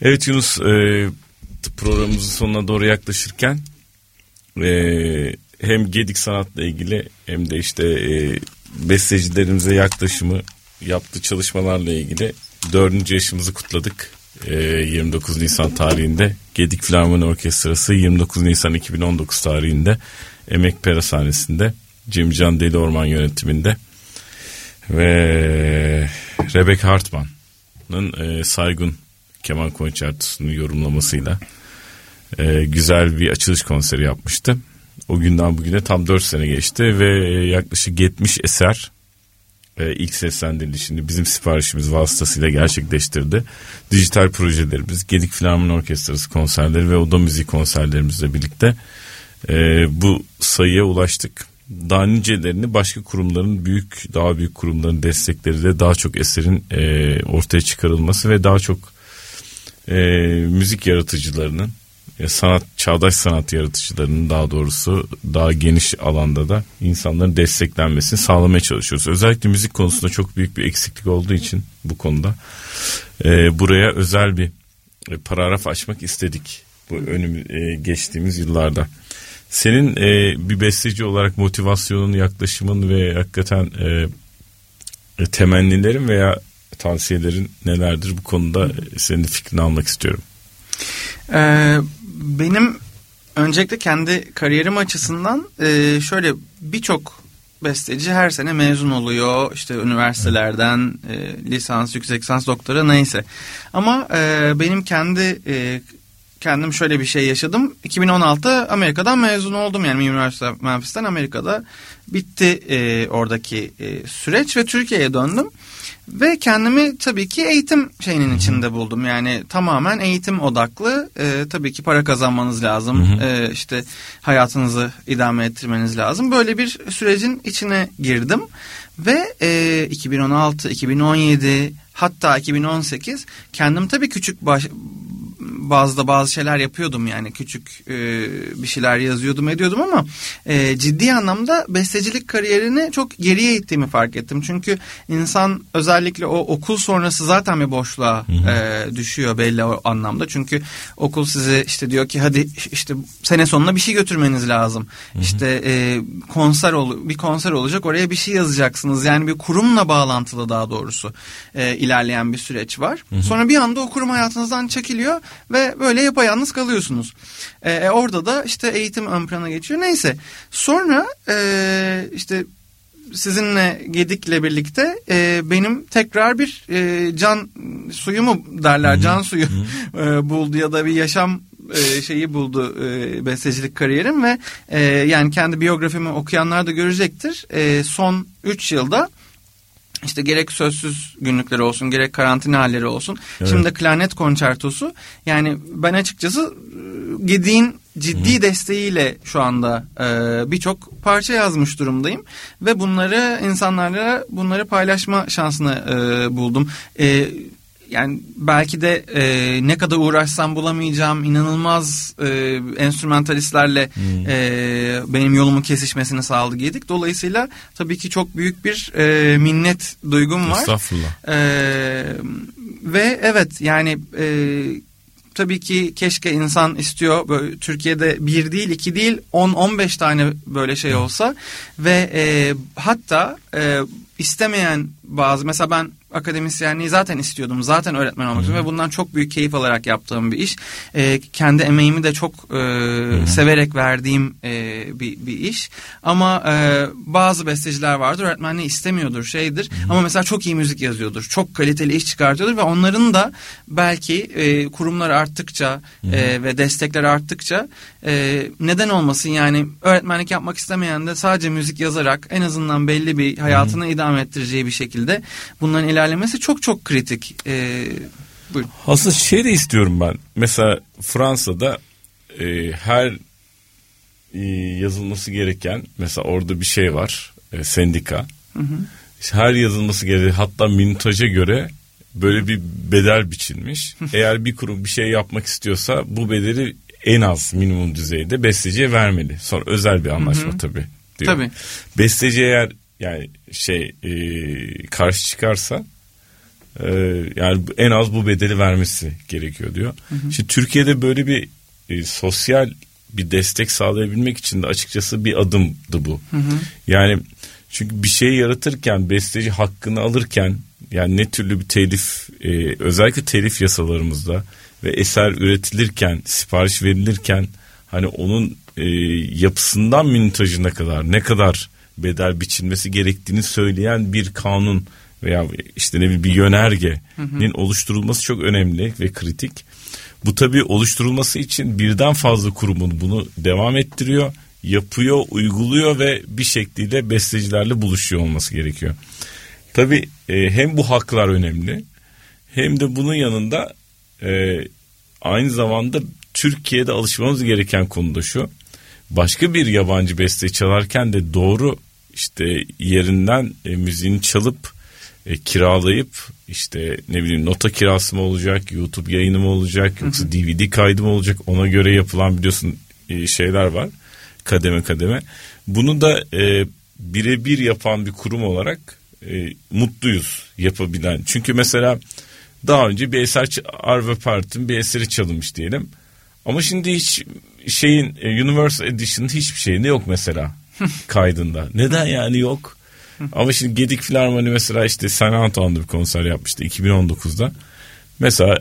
Evet Yunus e, programımızın sonuna doğru yaklaşırken e, hem Gedik sanatla ilgili hem de işte e, bestecilerimize yaklaşımı yaptığı çalışmalarla ilgili dördüncü yaşımızı kutladık. E, 29 Nisan tarihinde Gedik Filarmoni Orkestrası 29 Nisan 2019 tarihinde Emek Pera sahnesinde Cemcan Deli Orman yönetiminde ve Rebecca Hartman'ın e, Saygun keman konçertosunu yorumlamasıyla e, güzel bir açılış konseri yapmıştı. O günden bugüne tam 4 sene geçti ve e, yaklaşık 70 eser e, ilk seslendirilişini bizim siparişimiz vasıtasıyla gerçekleştirdi. Dijital projelerimiz, Gedik Filarmoni Orkestrası konserleri ve Oda Müziği konserlerimizle birlikte e, bu sayıya ulaştık. Daha nicelerini başka kurumların büyük, daha büyük kurumların destekleriyle daha çok eserin e, ortaya çıkarılması ve daha çok e, müzik yaratıcılarının e, sanat çağdaş sanat yaratıcılarının daha doğrusu daha geniş alanda da insanların desteklenmesini sağlamaya çalışıyoruz. Özellikle müzik konusunda çok büyük bir eksiklik olduğu için bu konuda e, buraya özel bir e, paragraf açmak istedik bu önüm e, geçtiğimiz yıllarda. Senin e, bir besteci olarak motivasyonun, yaklaşımın ve hakikaten e, e, temennilerin veya tavsiyelerin nelerdir bu konuda senin fikrini almak istiyorum. Ee, benim öncelikle kendi kariyerim açısından e, şöyle birçok besteci her sene mezun oluyor. İşte üniversitelerden e, lisans, yüksek lisans, doktora neyse. Ama e, benim kendi e, kendim şöyle bir şey yaşadım. 2016 Amerika'dan mezun oldum. Yani Üniversite Memphis'ten Amerika'da bitti e, oradaki e, süreç ve Türkiye'ye döndüm. Ve kendimi tabii ki eğitim şeyinin içinde buldum. Yani tamamen eğitim odaklı. E, tabii ki para kazanmanız lazım. E, işte hayatınızı idame ettirmeniz lazım. Böyle bir sürecin içine girdim. Ve e, 2016, 2017 hatta 2018 kendim tabii küçük baş, bazda bazı şeyler yapıyordum yani küçük e, bir şeyler yazıyordum ediyordum ama e, ciddi anlamda bestecilik kariyerini çok geriye ittiğimi fark ettim. Çünkü insan özellikle o okul sonrası zaten bir boşluğa e, düşüyor belli o anlamda. Çünkü okul size işte diyor ki hadi işte sene sonuna bir şey götürmeniz lazım. İşte e, konser ol, bir konser olacak oraya bir şey yazacaksınız. Yani bir kurumla bağlantılı daha doğrusu e, ilerleyen bir süreç var. Sonra bir anda o kurum hayatınızdan çekiliyor ve böyle yapayalnız kalıyorsunuz. E, orada da işte eğitim ön plana geçiyor. Neyse sonra e, işte sizinle Gedik'le birlikte e, benim tekrar bir e, can suyu mu derler can suyu e, buldu ya da bir yaşam e, şeyi buldu e, bestecilik kariyerim ve e, yani kendi biyografimi okuyanlar da görecektir. E, son 3 yılda işte gerek sözsüz günlükleri olsun gerek karantina halleri olsun. Evet. Şimdi de klarnet konçertosu. Yani ben açıkçası e, Gedik'in ciddi desteğiyle şu anda e, birçok parça yazmış durumdayım. Ve bunları insanlarla bunları paylaşma şansını e, buldum. E, yani belki de e, ne kadar uğraşsam bulamayacağım inanılmaz e, enstrümantalistlerle e, benim yolumun kesişmesini sağladı Gedik. Dolayısıyla tabii ki çok büyük bir e, minnet duygum var. Estağfurullah. E, ve evet yani e, tabii ki keşke insan istiyor böyle Türkiye'de bir değil iki değil 10-15 tane böyle şey olsa ve e, hatta e, istemeyen bazı mesela ben akademisyenliği zaten istiyordum zaten öğretmen olmak istiyorum ve bundan çok büyük keyif alarak yaptığım bir iş. E, kendi emeğimi de çok e, severek verdiğim e, bir, bir iş. Ama e, bazı besteciler vardır öğretmenliği istemiyordur şeydir. Ama mesela çok iyi müzik yazıyordur çok kaliteli iş çıkartıyordur ve onların da belki e, kurumlar arttıkça e, ve destekler arttıkça e, neden olmasın? Yani öğretmenlik yapmak istemeyen de sadece müzik yazarak en azından belli bir hayatını idame ettireceği bir şekilde bunların ilerlemesi çok çok kritik. E, buyurun. Aslında şey de istiyorum ben. Mesela Fransa'da e, her e, yazılması gereken mesela orada bir şey var. E, sendika. İşte her yazılması gereken hatta minutaja göre böyle bir bedel biçilmiş. Eğer bir kurum bir şey yapmak istiyorsa bu bedeli en az minimum düzeyde besteciye vermeli. Sonra özel bir anlaşma tabii. Diyor. Tabii. Besteci eğer yani şey e, karşı çıkarsa e, yani en az bu bedeli vermesi gerekiyor diyor. Şimdi Türkiye'de böyle bir e, sosyal bir destek sağlayabilmek için de açıkçası bir adımdı bu. Yani çünkü bir şey yaratırken besteci hakkını alırken yani ne türlü bir telif e, özellikle telif yasalarımızda ve eser üretilirken sipariş verilirken hani onun e, yapısından mintajına kadar ne kadar bedel biçilmesi gerektiğini söyleyen bir kanun veya işte ne bileyim bir yönergenin oluşturulması çok önemli ve kritik. Bu tabii oluşturulması için birden fazla kurumun bunu devam ettiriyor, yapıyor, uyguluyor ve bir şekliyle bestecilerle buluşuyor olması gerekiyor. Tabii e, hem bu haklar önemli hem de bunun yanında e, aynı zamanda Türkiye'de alışmamız gereken konu da şu. Başka bir yabancı beste çalarken de doğru işte yerinden e, müziğini çalıp e, kiralayıp işte ne bileyim nota kirası mı olacak, YouTube yayını mı olacak yoksa DVD kaydı mı olacak ona göre yapılan biliyorsun e, şeyler var kademe kademe. Bunu da e, birebir yapan bir kurum olarak e, mutluyuz yapabilen. Çünkü mesela daha önce bir eser Arve Part'ın bir eseri çalınmış diyelim. Ama şimdi hiç şeyin e, Universal Edition'ın hiçbir şeyinde yok mesela kaydında. Neden yani yok? Ama şimdi Gedik Filarmoni mesela işte San Antonio'da bir konser yapmıştı 2019'da. Mesela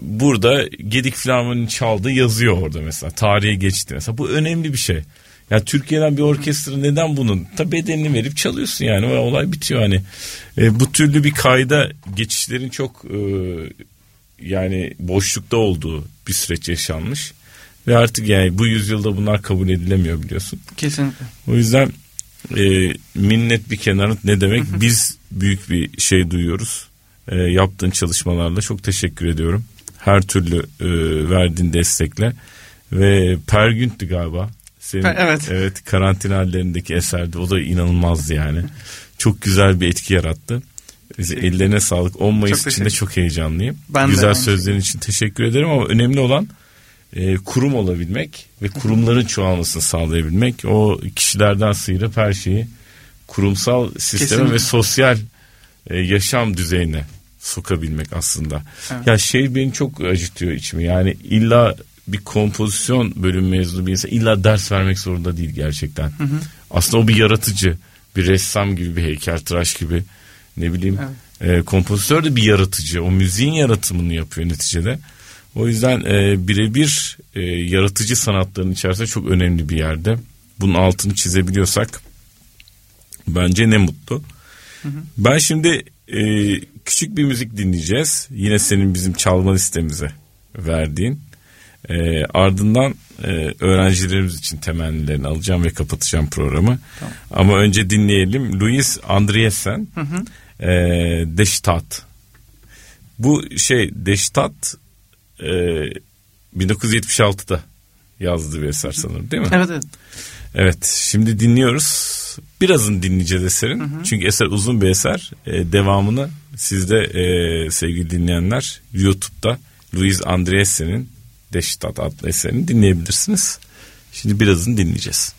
burada Gedik Filarmoni'nin çaldığı yazıyor orada mesela. Tarihe geçti mesela. Bu önemli bir şey. Ya Türkiye'den bir orkestra neden bunun? Tabi bedelini verip çalıyorsun yani. O olay bitiyor hani. E, bu türlü bir kayda geçişlerin çok e, yani boşlukta olduğu bir süreç yaşanmış. Ve artık yani bu yüzyılda bunlar kabul edilemiyor biliyorsun. Kesinlikle. O yüzden e, minnet bir kenarı ne demek? Biz büyük bir şey duyuyoruz. E, yaptığın çalışmalarla çok teşekkür ediyorum. Her türlü e, verdiğin destekle ve Pergünt'tü galiba. Senin, evet. Evet karantina hallerindeki eserde o da inanılmazdı yani. Çok güzel bir etki yarattı. Ellerine sağlık. 10 Mayıs Çok için de çok heyecanlıyım. Ben güzel sözlerin için teşekkür ederim ama önemli olan e, kurum olabilmek ve kurumların çoğalmasını sağlayabilmek. O kişilerden sıyırıp her şeyi kurumsal sisteme Kesinlikle. ve sosyal e, yaşam düzeyine sokabilmek aslında. Evet. Ya şey beni çok acıtıyor içimi. Yani illa bir kompozisyon bölüm mezunu bir insan illa ders vermek zorunda değil gerçekten. Aslında o bir yaratıcı, bir ressam gibi, bir heykeltıraş gibi ne bileyim. E, kompozitör de bir yaratıcı. O müziğin yaratımını yapıyor neticede. O yüzden e, birebir e, yaratıcı sanatların içerisinde çok önemli bir yerde. Bunun altını çizebiliyorsak bence ne mutlu. Ben şimdi e, küçük bir müzik dinleyeceğiz. Yine senin bizim çalma listemize verdiğin. E, ardından e, öğrencilerimiz için temennilerini alacağım ve kapatacağım programı. Ama önce dinleyelim. Louis Andriessen e, Deştat. Bu şey Deştat e, 1976'da yazdığı bir eser sanırım değil mi? Evet evet. Evet şimdi dinliyoruz. Birazını dinleyeceğiz eserin. Çünkü eser uzun bir eser. Ee, devamını siz de e, sevgili dinleyenler YouTube'da Louis Andriessen'in Deştat adlı eserini dinleyebilirsiniz. Şimdi birazını dinleyeceğiz.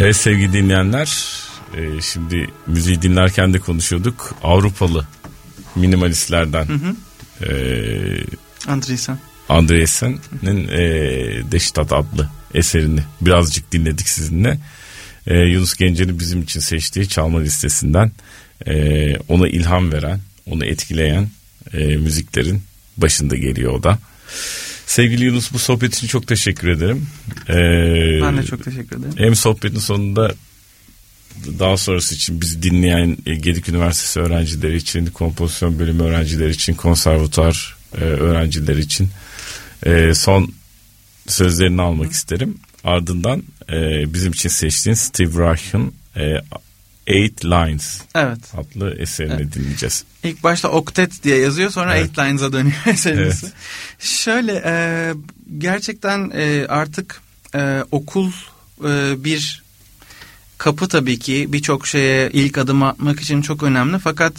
Evet sevgili dinleyenler e, şimdi müziği dinlerken de konuşuyorduk. Avrupalı minimalistlerden e, Andresen. Andresen'in e, Deştat adlı eserini birazcık dinledik sizinle. E, Yunus Gencer'in bizim için seçtiği çalma listesinden e, ona ilham veren, onu etkileyen e, müziklerin başında geliyor o da. Sevgili Yunus bu sohbet için çok teşekkür ederim. E, Ben de çok teşekkür ederim. hem sohbetin sonunda daha sonrası için bizi dinleyen e, Gedik Üniversitesi öğrencileri için, kompozisyon bölümü öğrencileri için, konservatuar e, öğrencileri için e, son sözlerini almak isterim. Ardından bizim için seçtiğin Steve Reich'ın Eight Lines Evet. adlı eserini dinleyeceğiz. İlk başta Octet diye yazıyor sonra Evet. Eight Lines'a dönüyor eserimiz. Evet. Şöyle e, gerçekten e, artık e, okul e, bir kapı tabii ki birçok şeye ilk adım atmak için çok önemli fakat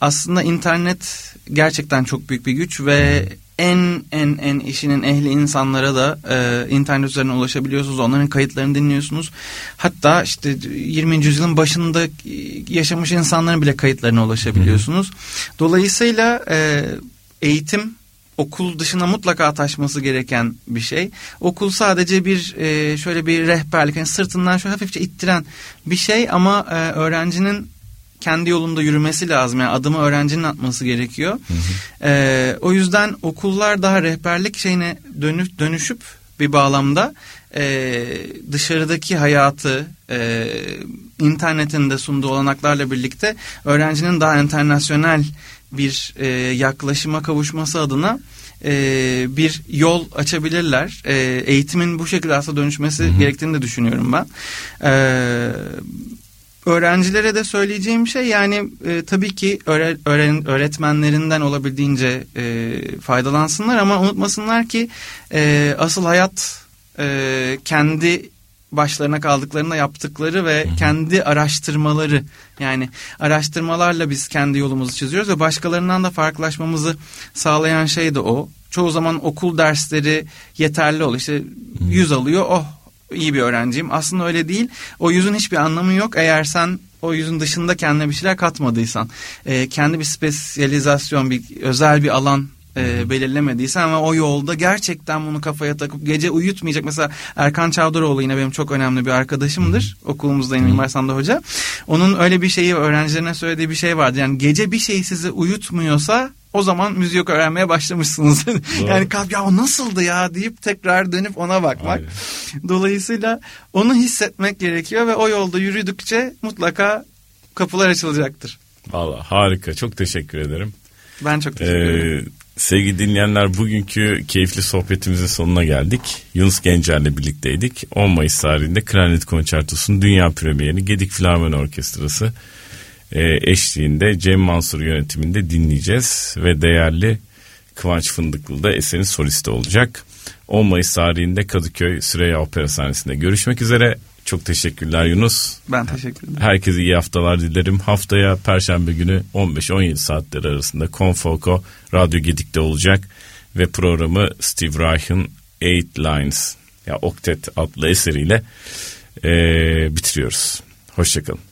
aslında internet gerçekten çok büyük bir güç ve en en en işinin ehli insanlara da e, internet üzerinden ulaşabiliyorsunuz. Onların kayıtlarını dinliyorsunuz. Hatta işte 20. yüzyılın başında yaşamış insanların bile kayıtlarına ulaşabiliyorsunuz. Dolayısıyla e, eğitim okul dışına mutlaka taşması gereken bir şey. Okul sadece bir e, şöyle bir rehberlik, yani sırtından şöyle hafifçe ittiren bir şey ama e, öğrencinin kendi yolunda yürümesi lazım. Yani adımı öğrencinin atması gerekiyor. E, o yüzden okullar daha rehberlik şeyine dönüp dönüşüp bir bağlamda e, dışarıdaki hayatı e, internetin de sunduğu olanaklarla birlikte öğrencinin daha internasyonel bir e, yaklaşıma kavuşması adına e, bir yol açabilirler. E, eğitimin bu şekilde aslında dönüşmesi gerektiğini de düşünüyorum ben. E, öğrencilere de söyleyeceğim şey yani e, tabii ki öğre- öğren- öğretmenlerinden olabildiğince e, faydalansınlar ama unutmasınlar ki e, asıl hayat e, kendi başlarına kaldıklarında yaptıkları ve kendi araştırmaları yani araştırmalarla biz kendi yolumuzu çiziyoruz ve başkalarından da farklılaşmamızı sağlayan şey de o. Çoğu zaman okul dersleri yeterli oluyor. İşte 100 alıyor. Oh iyi bir öğrenciyim. Aslında öyle değil. O yüzün hiçbir anlamı yok eğer sen o yüzün dışında kendine bir şeyler katmadıysan. Ee, kendi bir spesyalizasyon, bir özel bir alan e, belirlemediysen ve o yolda gerçekten bunu kafaya takıp gece uyutmayacak. Mesela Erkan Çavdaroğlu yine benim çok önemli bir arkadaşımdır. Okulumuzda yine Mimar Sandı Hoca. Onun öyle bir şeyi öğrencilerine söylediği bir şey vardı. Yani gece bir şey sizi uyutmuyorsa o zaman müzik öğrenmeye başlamışsınız. yani kalk ya o nasıldı ya deyip tekrar dönüp ona bakmak. Aynen. Dolayısıyla onu hissetmek gerekiyor ve o yolda yürüdükçe mutlaka kapılar açılacaktır. Valla harika çok teşekkür ederim. Ben çok teşekkür ederim. Ee, sevgili dinleyenler bugünkü keyifli sohbetimizin sonuna geldik. Yunus Gencer'le birlikteydik. 10 Mayıs tarihinde Klarnet Konçertosu'nun dünya premierini Gedik Filarmoni Orkestrası e, eşliğinde Cem Mansur yönetiminde dinleyeceğiz. Ve değerli Kıvanç Fındıklı da eserin solisti olacak. 10 Mayıs tarihinde Kadıköy Süreyya Opera sahnesinde görüşmek üzere. Çok teşekkürler Yunus. Ben teşekkür ederim. Herkese iyi haftalar dilerim. Haftaya Perşembe günü 15-17 saatler arasında Konfoko Radyo Gedik'te olacak. Ve programı Steve Reich'ın Eight Lines ya Octet adlı eseriyle eee, bitiriyoruz. Hoşçakalın.